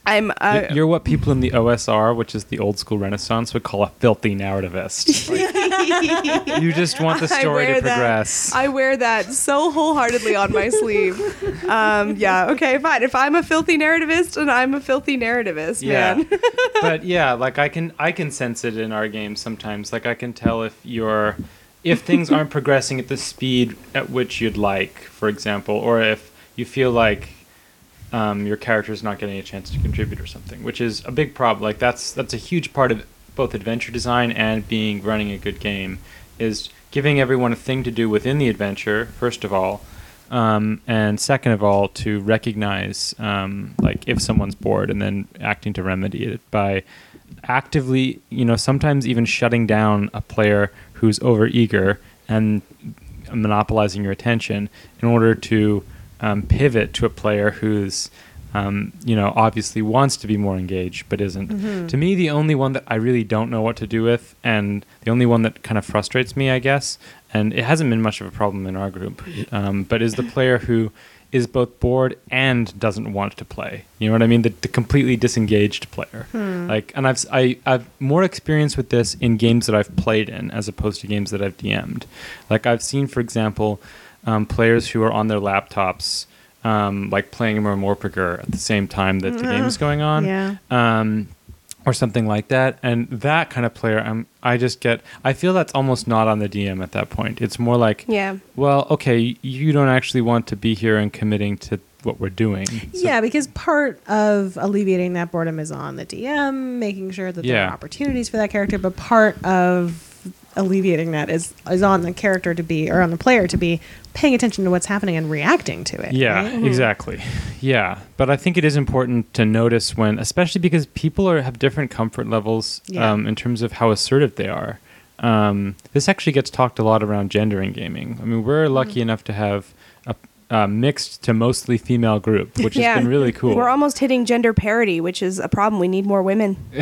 I'm uh, You're what people in the OSR, which is the old school Renaissance, would call a filthy narrativist. Like, you just want the story to that- progress. I wear that so wholeheartedly on my sleeve. Um, yeah, okay, fine. If I'm a filthy narrativist, and I'm a filthy narrativist, yeah man. but yeah like i can i can sense it in our games sometimes like i can tell if you're if things aren't progressing at the speed at which you'd like for example or if you feel like um, your character's not getting a chance to contribute or something which is a big problem. Like that's that's a huge part of both adventure design and being running a good game is giving everyone a thing to do within the adventure first of all um, and second of all to recognize um, like if someone's bored and then acting to remedy it by actively you know sometimes even shutting down a player who's overeager and monopolizing your attention in order to um, pivot to a player who's um, you know obviously wants to be more engaged but isn't. To me the only one that i really don't know what to do with and the only one that kind of frustrates me i guess and it hasn't been much of a problem in our group um, but is the player who is both bored and doesn't want to play. You know what i mean? The, the completely disengaged player. Like and i've I, i've more experience with this in games that i've played in as opposed to games that i've dm'd like i've seen for example um, players who are on their laptops um, like playing Morpurger at the same time that the game is going on yeah. um, or something like that. And that kind of player, I'm, I just get, I feel that's almost not on the DM at that point. It's more like, yeah. well, okay, you don't actually want to be here and committing to what we're doing. So- yeah, because part of alleviating that boredom is on the DM, making sure that there Yeah. are opportunities for that character, but part of alleviating that is is on the character to be or on the player to be paying attention to what's happening and reacting to it. Yeah, right? exactly. Yeah, but I think it is important to notice when, especially because people are have different comfort levels Yeah. um, in terms of how assertive they are. Um, this actually gets talked a lot around gender in gaming. I mean, we're lucky enough to have a, a mixed to mostly female group, which Yeah. has been really cool. We're almost hitting gender parity, which is a problem. We need more women.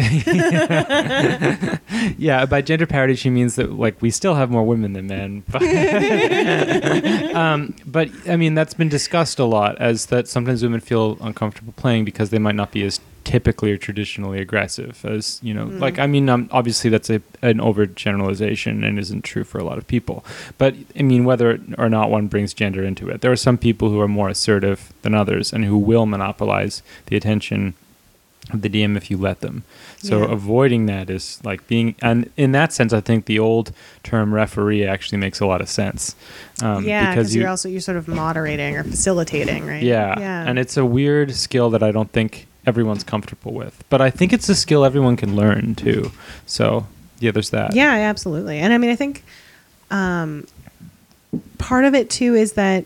yeah, by gender parity, she means that like we still have more women than men. But, um, but I mean, that's been discussed a lot as that sometimes women feel uncomfortable playing because they might not be as typically or traditionally aggressive as you know Mm. like i mean um, obviously that's a, an overgeneralization and isn't true for a lot of people but i mean whether or not one brings gender into it there are some people who are more assertive than others and who will monopolize the attention of the dm if you let them so Yeah. avoiding that is like being and in that sense i think the old term referee actually makes a lot of sense um, yeah, because you you're also you're sort of moderating or facilitating, right? yeah. yeah, And it's a weird skill that I don't think everyone's comfortable with. But I think it's a skill everyone can learn too. So, yeah, there's that. Yeah, absolutely. And I mean, I think um, part of it too is that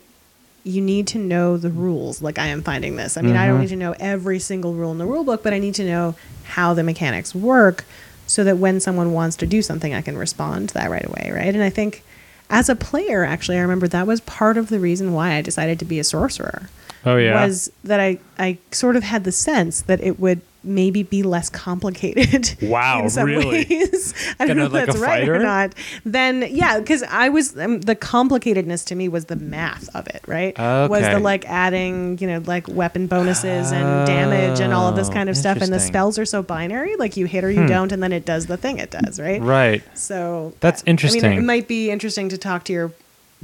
you need to know the rules. Like I am finding this. I mean, I don't Mhm. need to know every single rule in the rule book, but I need to know how the mechanics work so that when someone wants to do something, I can respond to that right away, right? And I think as a player, actually, I remember that was part of the reason why I decided to be a sorcerer Oh, yeah. was that I, I sort of had the sense that it would maybe be less complicated. Wow, in some really? ways. I don't Kinda know if like that's right or not. Then yeah, because I was um, the complicatedness to me was the math of it, right? Was the like adding, you know, like weapon bonuses and damage and all of this Oh, kind of stuff. And the interesting. spells are so binary, like you hit or you Hmm. don't, and then it does the thing it does, right? Right. So That's I mean, interesting. it might be interesting to talk to your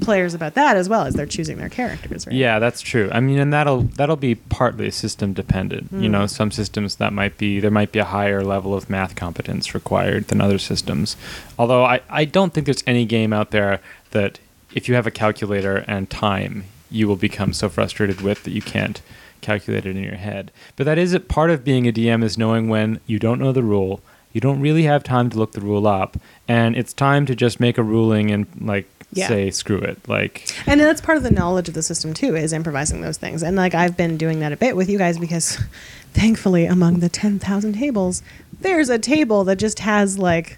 players about that as well as they're choosing their characters, right? Yeah, that's true. I mean, and that'll that'll be partly system dependent. You Mm. know, some systems that might be there might be a higher level of math competence required than other systems. Although I I don't think there's any game out there that if you have a calculator and time, you will become so frustrated with that you can't calculate it in your head. But that is a part of being a DM is knowing when you don't know the rule, you don't really have time to look the rule up, and it's time to just make a ruling and like Yeah. say screw it. Like And that's part of the knowledge of the system too, is improvising those things. And like I've been doing that a bit with you guys because thankfully among the 10,000 tables, there's a table that just has like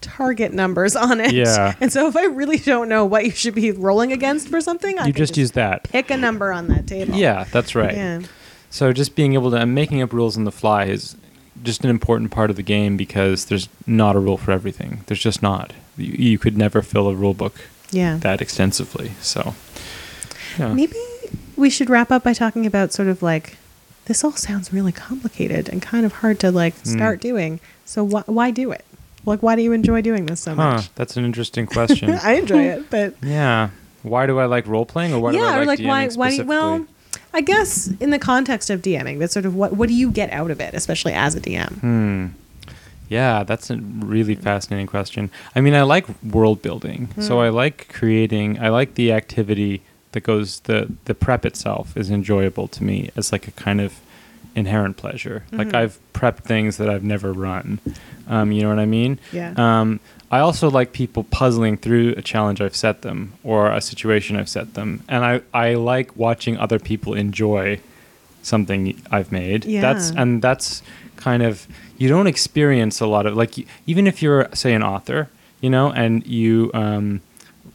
target numbers on it. Yeah. And so if I really don't know what you should be rolling against for something, I you can just use that. pick a number on that table. Yeah, that's right. Yeah. So just being able to and making up rules on the fly is just an important part of the game because there's not a rule for everything. There's just not. You, you could never fill a rule book Yeah. that extensively. So yeah. Maybe we should wrap up by talking about sort of like this all sounds really complicated and kind of hard to like Hmm. start doing. So wh- why do it? Like why do you enjoy doing this so Huh, much? that's an interesting question. I enjoy it, but yeah. Why do I like role playing or why do yeah, I or like, like why why do well? I guess in the context of DMing, that's sort of what what do you get out of it, especially as a DM? Hmm. Yeah, that's a really fascinating question. I mean, I like world building. So Hmm. I like creating, I like the activity that goes, the, the prep itself is enjoyable to me as like a kind of inherent pleasure. Like Mhm. I've prepped things that I've never run. Um, you know what I mean? Yeah. Um, I also like people puzzling through a challenge I've set them or a situation I've set them. And I, I like watching other people enjoy something I've made. Yeah. That's and that's kind of you don't experience a lot of like even if you're say an author, you know, and you um,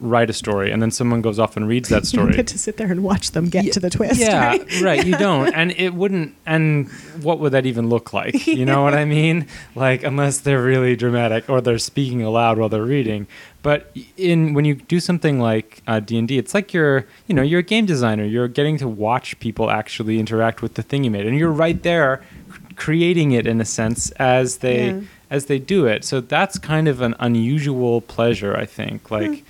write a story and then someone goes off and reads that You story. get to sit there and watch them get Ye- to the twist. Yeah, right? right. You don't, and it wouldn't. And what would that even look like? You know what I mean? Like unless they're really dramatic or they're speaking aloud while they're reading. But in when you do something like uh, D and D, it's like you're you know you're a game designer. You're getting to watch people actually interact with the thing you made, and you're right there creating it in a sense as they Yeah. as they do it. So that's kind of an unusual pleasure, I think. Like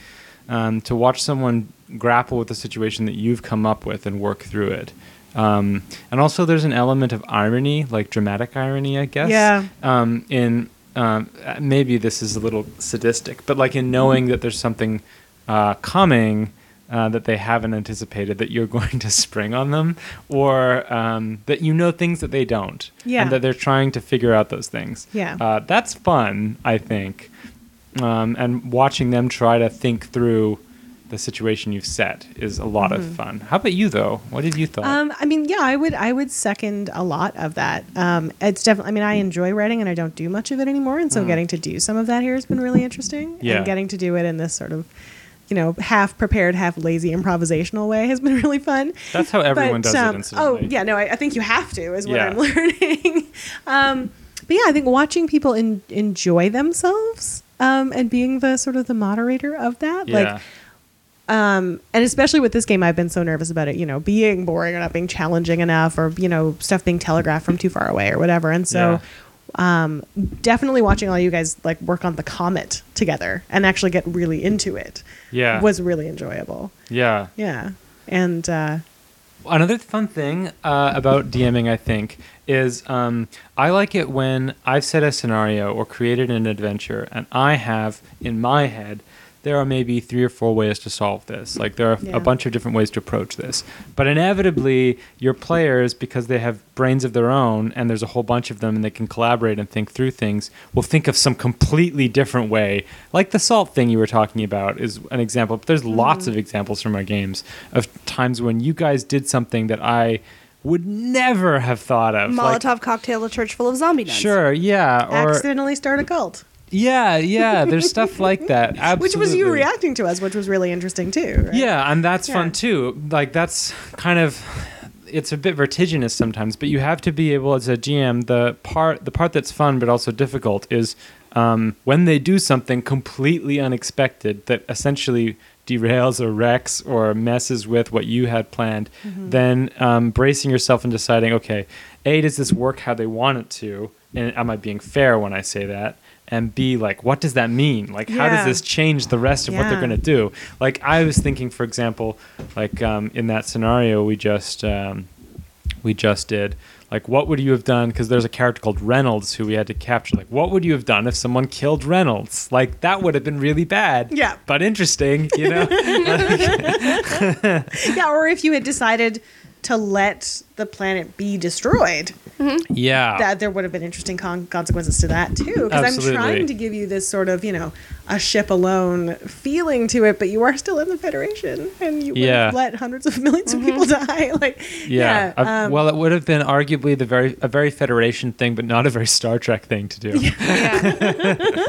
um, to watch someone grapple with a situation that you've come up with and work through it. Um, and also, there's an element of irony, like dramatic irony, I guess. Yeah. Um, in um, maybe this is a little sadistic, but like in knowing that there's something uh, coming uh, that they haven't anticipated that you're going to spring on them, or um, that you know things that they don't, Yeah. and that they're trying to figure out those things. Yeah. Uh, that's fun, I think. Um, and watching them try to think through the situation you've set is a lot of fun. How about you, though? What did you thought? Mm-hmm. Um, I mean, yeah, I would I would second a lot of that. Um, it's definitely. I mean, I enjoy writing, and I don't do much of it anymore. And so, getting to do some of that here has been really interesting. Mm. Yeah. And getting to do it in this sort of, you know, half prepared, half lazy improvisational way has been really fun. That's how everyone does it, Oh yeah, no, I, I think you have to is what Yeah. I'm learning. um, but yeah, I think watching people in, enjoy themselves um, and being the sort of the moderator of that, yeah. like um, and especially with this game, I've been so nervous about it, you know, being boring or not being challenging enough, or you know, stuff being telegraphed from too far away or whatever. And so, um, definitely watching all you guys like work on the comet together and actually get really into it Yeah. was really enjoyable. yeah. Yeah, and uh, Another fun thing uh, about DMing, I think, is um, I like it when I've set a scenario or created an adventure, and I have in my head there are maybe three or four ways to solve this. Like there are Yeah. a bunch of different ways to approach this. But inevitably, your players, because they have brains of their own, and there's a whole bunch of them, and they can collaborate and think through things, will think of some completely different way. Like the salt thing you were talking about is an example. But there's lots of examples from our games of times when you guys did something that I would never have thought of. Like- Molotov cocktail, a church full of zombie nuns. Sure, yeah, or accidentally start a cult, yeah, yeah. There's stuff like that. Absolutely. which was you reacting to us, which was really interesting too. Right? Yeah, and that's Yeah. fun too. Like that's kind of it's a bit vertiginous sometimes, but you have to be able as a GM the part the part that's fun but also difficult is um, when they do something completely unexpected that essentially derails or wrecks or messes with what you had planned, then um, bracing yourself and deciding, okay, A, does this work how they want it to? And am I being fair when I say that? And B, like, what does that mean? Like, how does this change the rest of what they're going to do? Like, I was thinking, for example, like um, in that scenario we just um, we just did. Like, what would you have done? Because there's a character called Reynolds who we had to capture. Like, what would you have done if someone killed Reynolds? Like, that would have been really bad. Yeah. But interesting, you know? yeah, or if you had decided to let the planet be destroyed, mm-hmm. yeah. that there would have been interesting con- consequences to that too. Because I'm trying to give you this sort of, you know, a ship alone feeling to it, but you are still in the Federation, and you would Yeah. have let hundreds of millions of people mm-hmm. die. Like, yeah. yeah, uh, um, well, it would have been arguably the very a very Federation thing, but not a very Star Trek thing to do. yeah,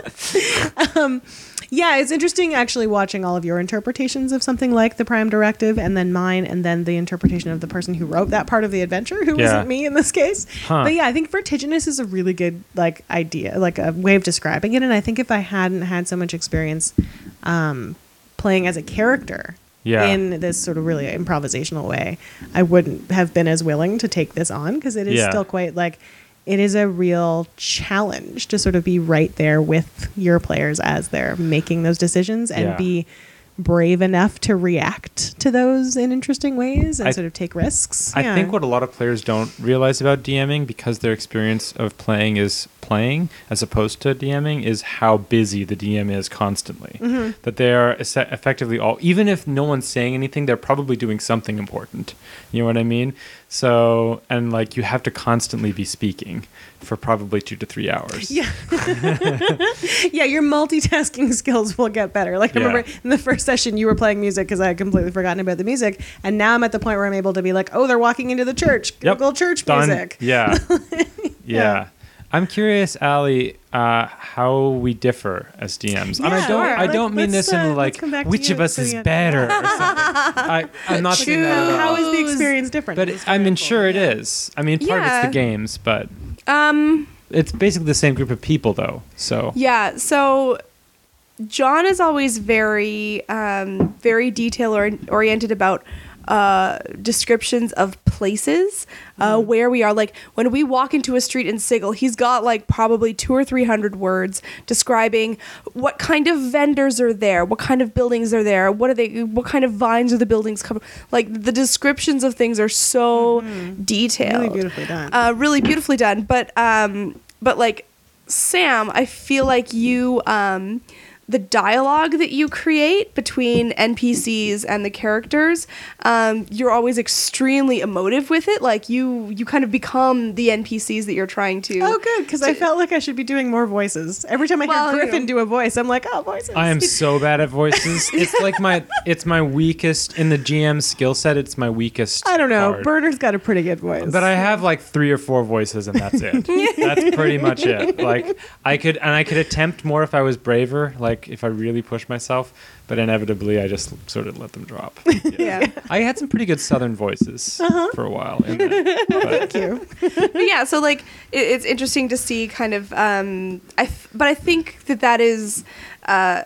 um, it's interesting actually watching all of your interpretations of something like the Prime Directive, and then mine, and then the interpretation of the person who wrote that part of the adventure, who Yeah. not me in this case. Huh. But yeah, I think vertiginous is a really good like idea, like a way of describing it. And I think if I hadn't had so much experience um, playing as a character Yeah. in this sort of really improvisational way, I wouldn't have been as willing to take this on because it is Yeah. still quite like it is a real challenge to sort of be right there with your players as they're making those decisions and Yeah. be brave enough to react to those in interesting ways and I- sort of take risks. I Yeah. think what a lot of players don't realize about DMing because their experience of playing is playing as opposed to DMing is how busy the DM is constantly. Mm-hmm. That they are effectively all, even if no one's saying anything, they're probably doing something important. You know what I mean? So, and like you have to constantly be speaking for probably two to three hours. Yeah. yeah, your multitasking skills will get better. Like, I Yeah. remember in the first session, you were playing music because I had completely forgotten about the music. And now I'm at the point where I'm able to be like, oh, they're walking into the church. Yep. Google church Done. music. Yeah. yeah. Yeah. I'm curious, Allie, uh, how we differ as DMs. and I don't, sure. I don't mean this uh, in let's like come back to which of us is better. Or something. I, I'm not saying that at How all. is the Choose. experience different? But I mean, sure it is. I mean, part of it's the games, but Um, it's basically the same group of people, though. So yeah. So John is always very, um, very detail or- oriented about uh, descriptions of places uh, where we are. Like when we walk into a street in Sigil, he's got like probably two or three hundred words describing what kind of vendors are there, what kind of buildings are there, what are they, what kind of vines are the buildings covered. Like the descriptions of things are so detailed, Really beautifully done. uh, really beautifully done. But um, but like Sam, I feel like you um, the dialogue that you create between NPCs and the characters, um, you're always extremely emotive with it. Like you you kind of become the NPCs that you're trying to. Oh, good, because I felt like I should be doing more voices. Every time I Well, hear you Griffin know. do a voice, I'm like, oh, voices. I am so bad at voices. It's like my, it's my weakest in the GM skill set. It's my weakest. I don't know. card. Burner's got a pretty good voice. But I have like three or four voices, and that's it. that's pretty much it. Like I could, and I could attempt more if I was braver. Like if I really push myself, but inevitably I just sort of let them drop. yeah. I had some pretty good Southern voices for a while. In that, but Thank you. but yeah, so like it, it's interesting to see kind of. Um, I but I think that that is. Uh,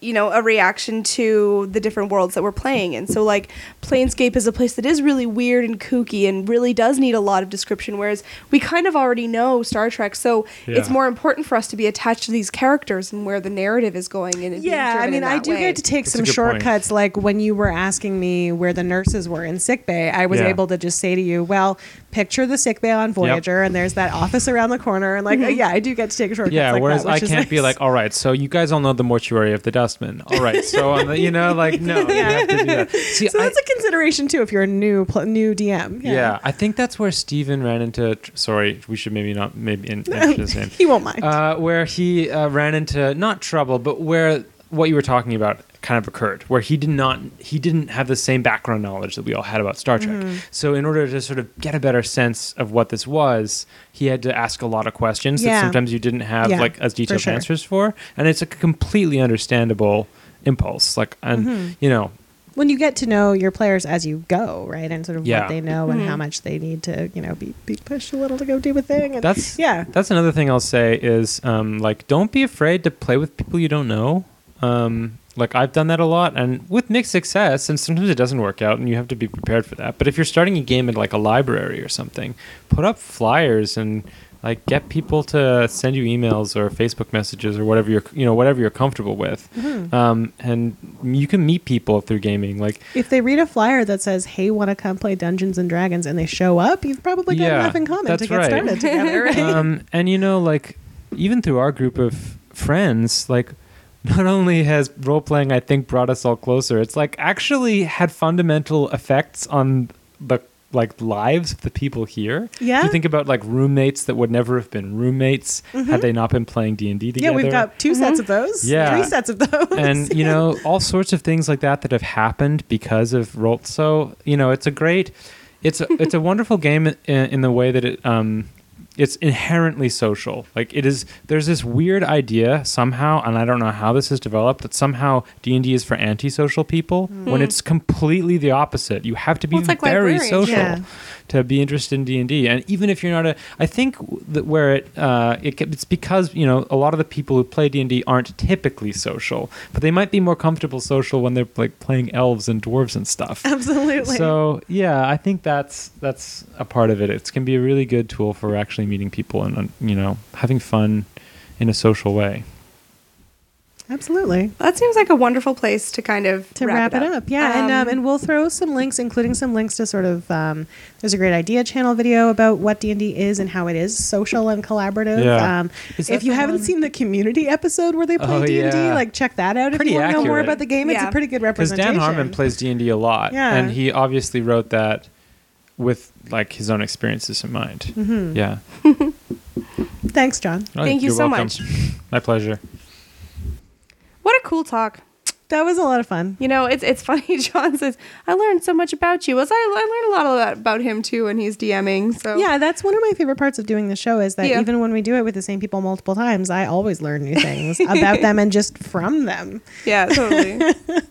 you know, a reaction to the different worlds that we're playing in. So, like, Planescape is a place that is really weird and kooky and really does need a lot of description, whereas we kind of already know Star Trek. So, it's more important for us to be attached to these characters and where the narrative is going. And it being Yeah, I mean, I do way. get to take That's some good point. shortcuts. Like when you were asking me where the nurses were in sickbay, I was Yeah. able to just say to you, "Well, picture the sickbay on Voyager, and there's that office around the corner." And like, Mm-hmm. uh, yeah, I do get to take shortcuts. Yeah, like whereas that, which I is can't be like, all right, so you guys all know the mortuary of the dustman. All right, so on the, you know, like no, you have to do that. See, So I- that's a consideration too if you're a new pl- new DM. yeah. I think that's where Steven ran into. Sorry, we should maybe not maybe in, mention his name. he won't mind. Uh, where he uh, ran into not trouble, but where what you were talking about kind of occurred, where he did not he didn't have the same background knowledge that we all had about Star Trek. Mm-hmm. So in order to sort of get a better sense of what this was, he had to ask a lot of questions Yeah. that sometimes you didn't have Yeah, like as detailed sure. answers for, and it's a completely understandable impulse. Like and Mm-hmm. you know when you get to know your players as you go, right, and sort of Yeah. what they know and how much they need to, you know, be, be pushed a little to go do a thing. And That's yeah, That's another thing I'll say is um, like don't be afraid to play with people you don't know. Um, like I've done that a lot, and with mixed success. And sometimes it doesn't work out, and you have to be prepared for that. But if you're starting a game at like a library or something, put up flyers and like get people to send you emails or Facebook messages or whatever you're you know whatever you're comfortable with. Um, and you can meet people through gaming. Like if they read a flyer that says, "Hey, want to come play Dungeons and Dragons," and they show up, you've probably got Yeah, enough in common to get right. started together, right? um, and you know, like even through our group of friends, like not only has role playing, I think, brought us all closer, it's like actually had fundamental effects on the like lives of the people here. Yeah. If you think about like roommates that would never have been roommates had they not been playing D and D Mm-hmm. yeah, we've got 2 sets of those, Yeah. three sets of those, and you know all sorts of things like that that have happened because of role. So you know it's a great, it's a, it's a wonderful game in, in the way that it um, it's inherently social. Like it is. There's this weird idea somehow, and I don't know how this has developed. That somehow D and D is for antisocial people when hmm. it's completely the opposite. You have to be Well, like very librarians, social yeah. To be interested in D and D. And even if you're not a, I think that where it, uh, it it's because you know a lot of the people who play D and D aren't typically social, but they might be more comfortable social when they're like playing elves and dwarves and stuff. absolutely. So yeah, I think that's that's a part of it. It can be a really good tool for actually meeting people and you know having fun in a social way. Absolutely. That seems like a wonderful place to kind of to wrap, it up. Yeah, and um, and we'll throw some links, including some links to sort of. Um, there's a great idea channel video about what D and D is and how it is social and collaborative. Yeah. Um, if you haven't one- seen the community episode where they play Oh, D and D, like check that out Pretty if you want to know more about the game. It's a pretty good representation. Because. Dan Harmon plays D and D a lot, Yeah. and he obviously wrote that with like his own experiences in mind. Mm-hmm. Yeah. Thanks, John. Oh, Thank you so welcome. much. My pleasure. What a cool talk. That was a lot of fun. You know, it's it's funny. John says, "I learned so much about you." As I, I learned a lot about, about him too when he's DMing. So Yeah, that's one of my favorite parts of doing the show is that Yeah. even when we do it with the same people multiple times, I always learn new things about them and just from them. yeah, totally.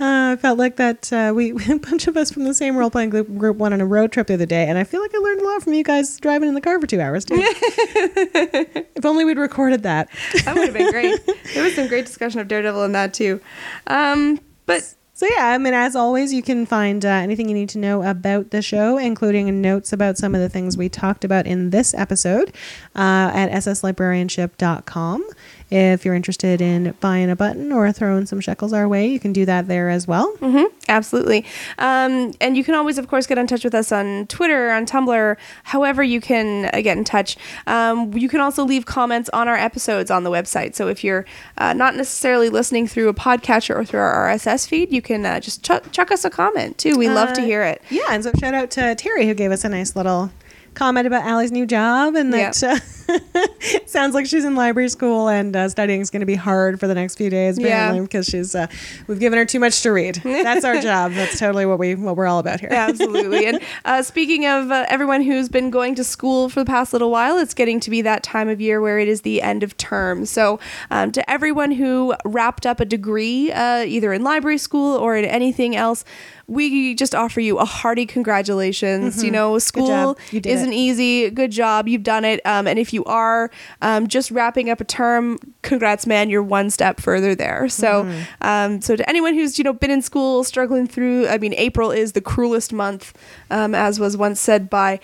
Uh, I felt like that uh, we a bunch of us from the same role playing group, group went on a road trip the other day, and I feel like I learned a lot from you guys driving in the car for two hours too. if only we'd recorded that. that would have been great. There was some great discussion of Daredevil in that too. Um, but So yeah, I mean, as always, you can find uh, anything you need to know about the show, including notes about some of the things we talked about in this episode, uh, at sslibrarianship.com. If you're interested in buying a button or throwing some shekels our way, you can do that there as well. Mhm, absolutely. Um, and you can always, of course, get in touch with us on Twitter, on Tumblr, however you can uh, get in touch. Um, you can also leave comments on our episodes on the website. So if you're uh, not necessarily listening through a podcatcher or through our RSS feed, you can uh, just ch- chuck us a comment too. We love to Uh, hear it. Yeah, and so shout out to Terry who gave us a nice little comment about Allie's new job and that uh, sounds like she's in library school and uh, studying is going to be hard for the next few days Yeah. apparently because she's uh, we've given her too much to read. That's our job. That's totally what we what we're all about here. Absolutely. And uh, speaking of uh, everyone who's been going to school for the past little while, it's getting to be that time of year where it is the end of term. So, um, to everyone who wrapped up a degree, uh, either in library school or in anything else, we just offer you a hearty congratulations. You know, school Mm-hmm. You is isn't easy. Good job. You've done it. Um, and if you are um, just wrapping up a term, congrats, man. You're one step further there. So, Mm-hmm. um, so to anyone who's, you know, been in school, struggling through, I mean, April is the cruelest month, um, as was once said by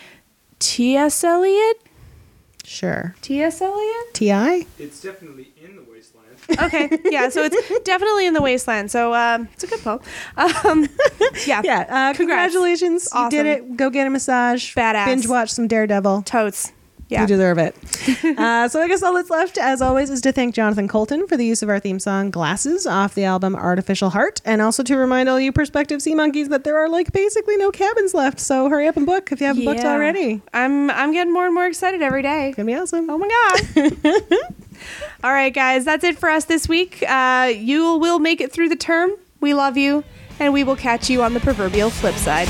T.S. Eliot. Sure. T.S. Eliot? Ti. It's definitely in the wasteland. Okay. Yeah. So it's definitely in the wasteland. So um, it's a good poem. Um, yeah. Yeah. Uh, congratulations. You did it. Go get a massage. Badass. Binge watch some Daredevil. Totes. Yeah. You deserve it. uh, so I guess all that's left, as always, is to thank Jonathan Coulton for the use of our theme song "Glasses" off the album "Artificial Heart," and also to remind all you prospective sea monkeys that there are like basically no cabins left. So hurry up and book if you haven't booked already. I'm I'm getting more and more excited every day. It's gonna be awesome. Oh my god. All right, guys, that's it for us this week. Uh, you will make it through the term. We love you, and we will catch you on the proverbial flip side.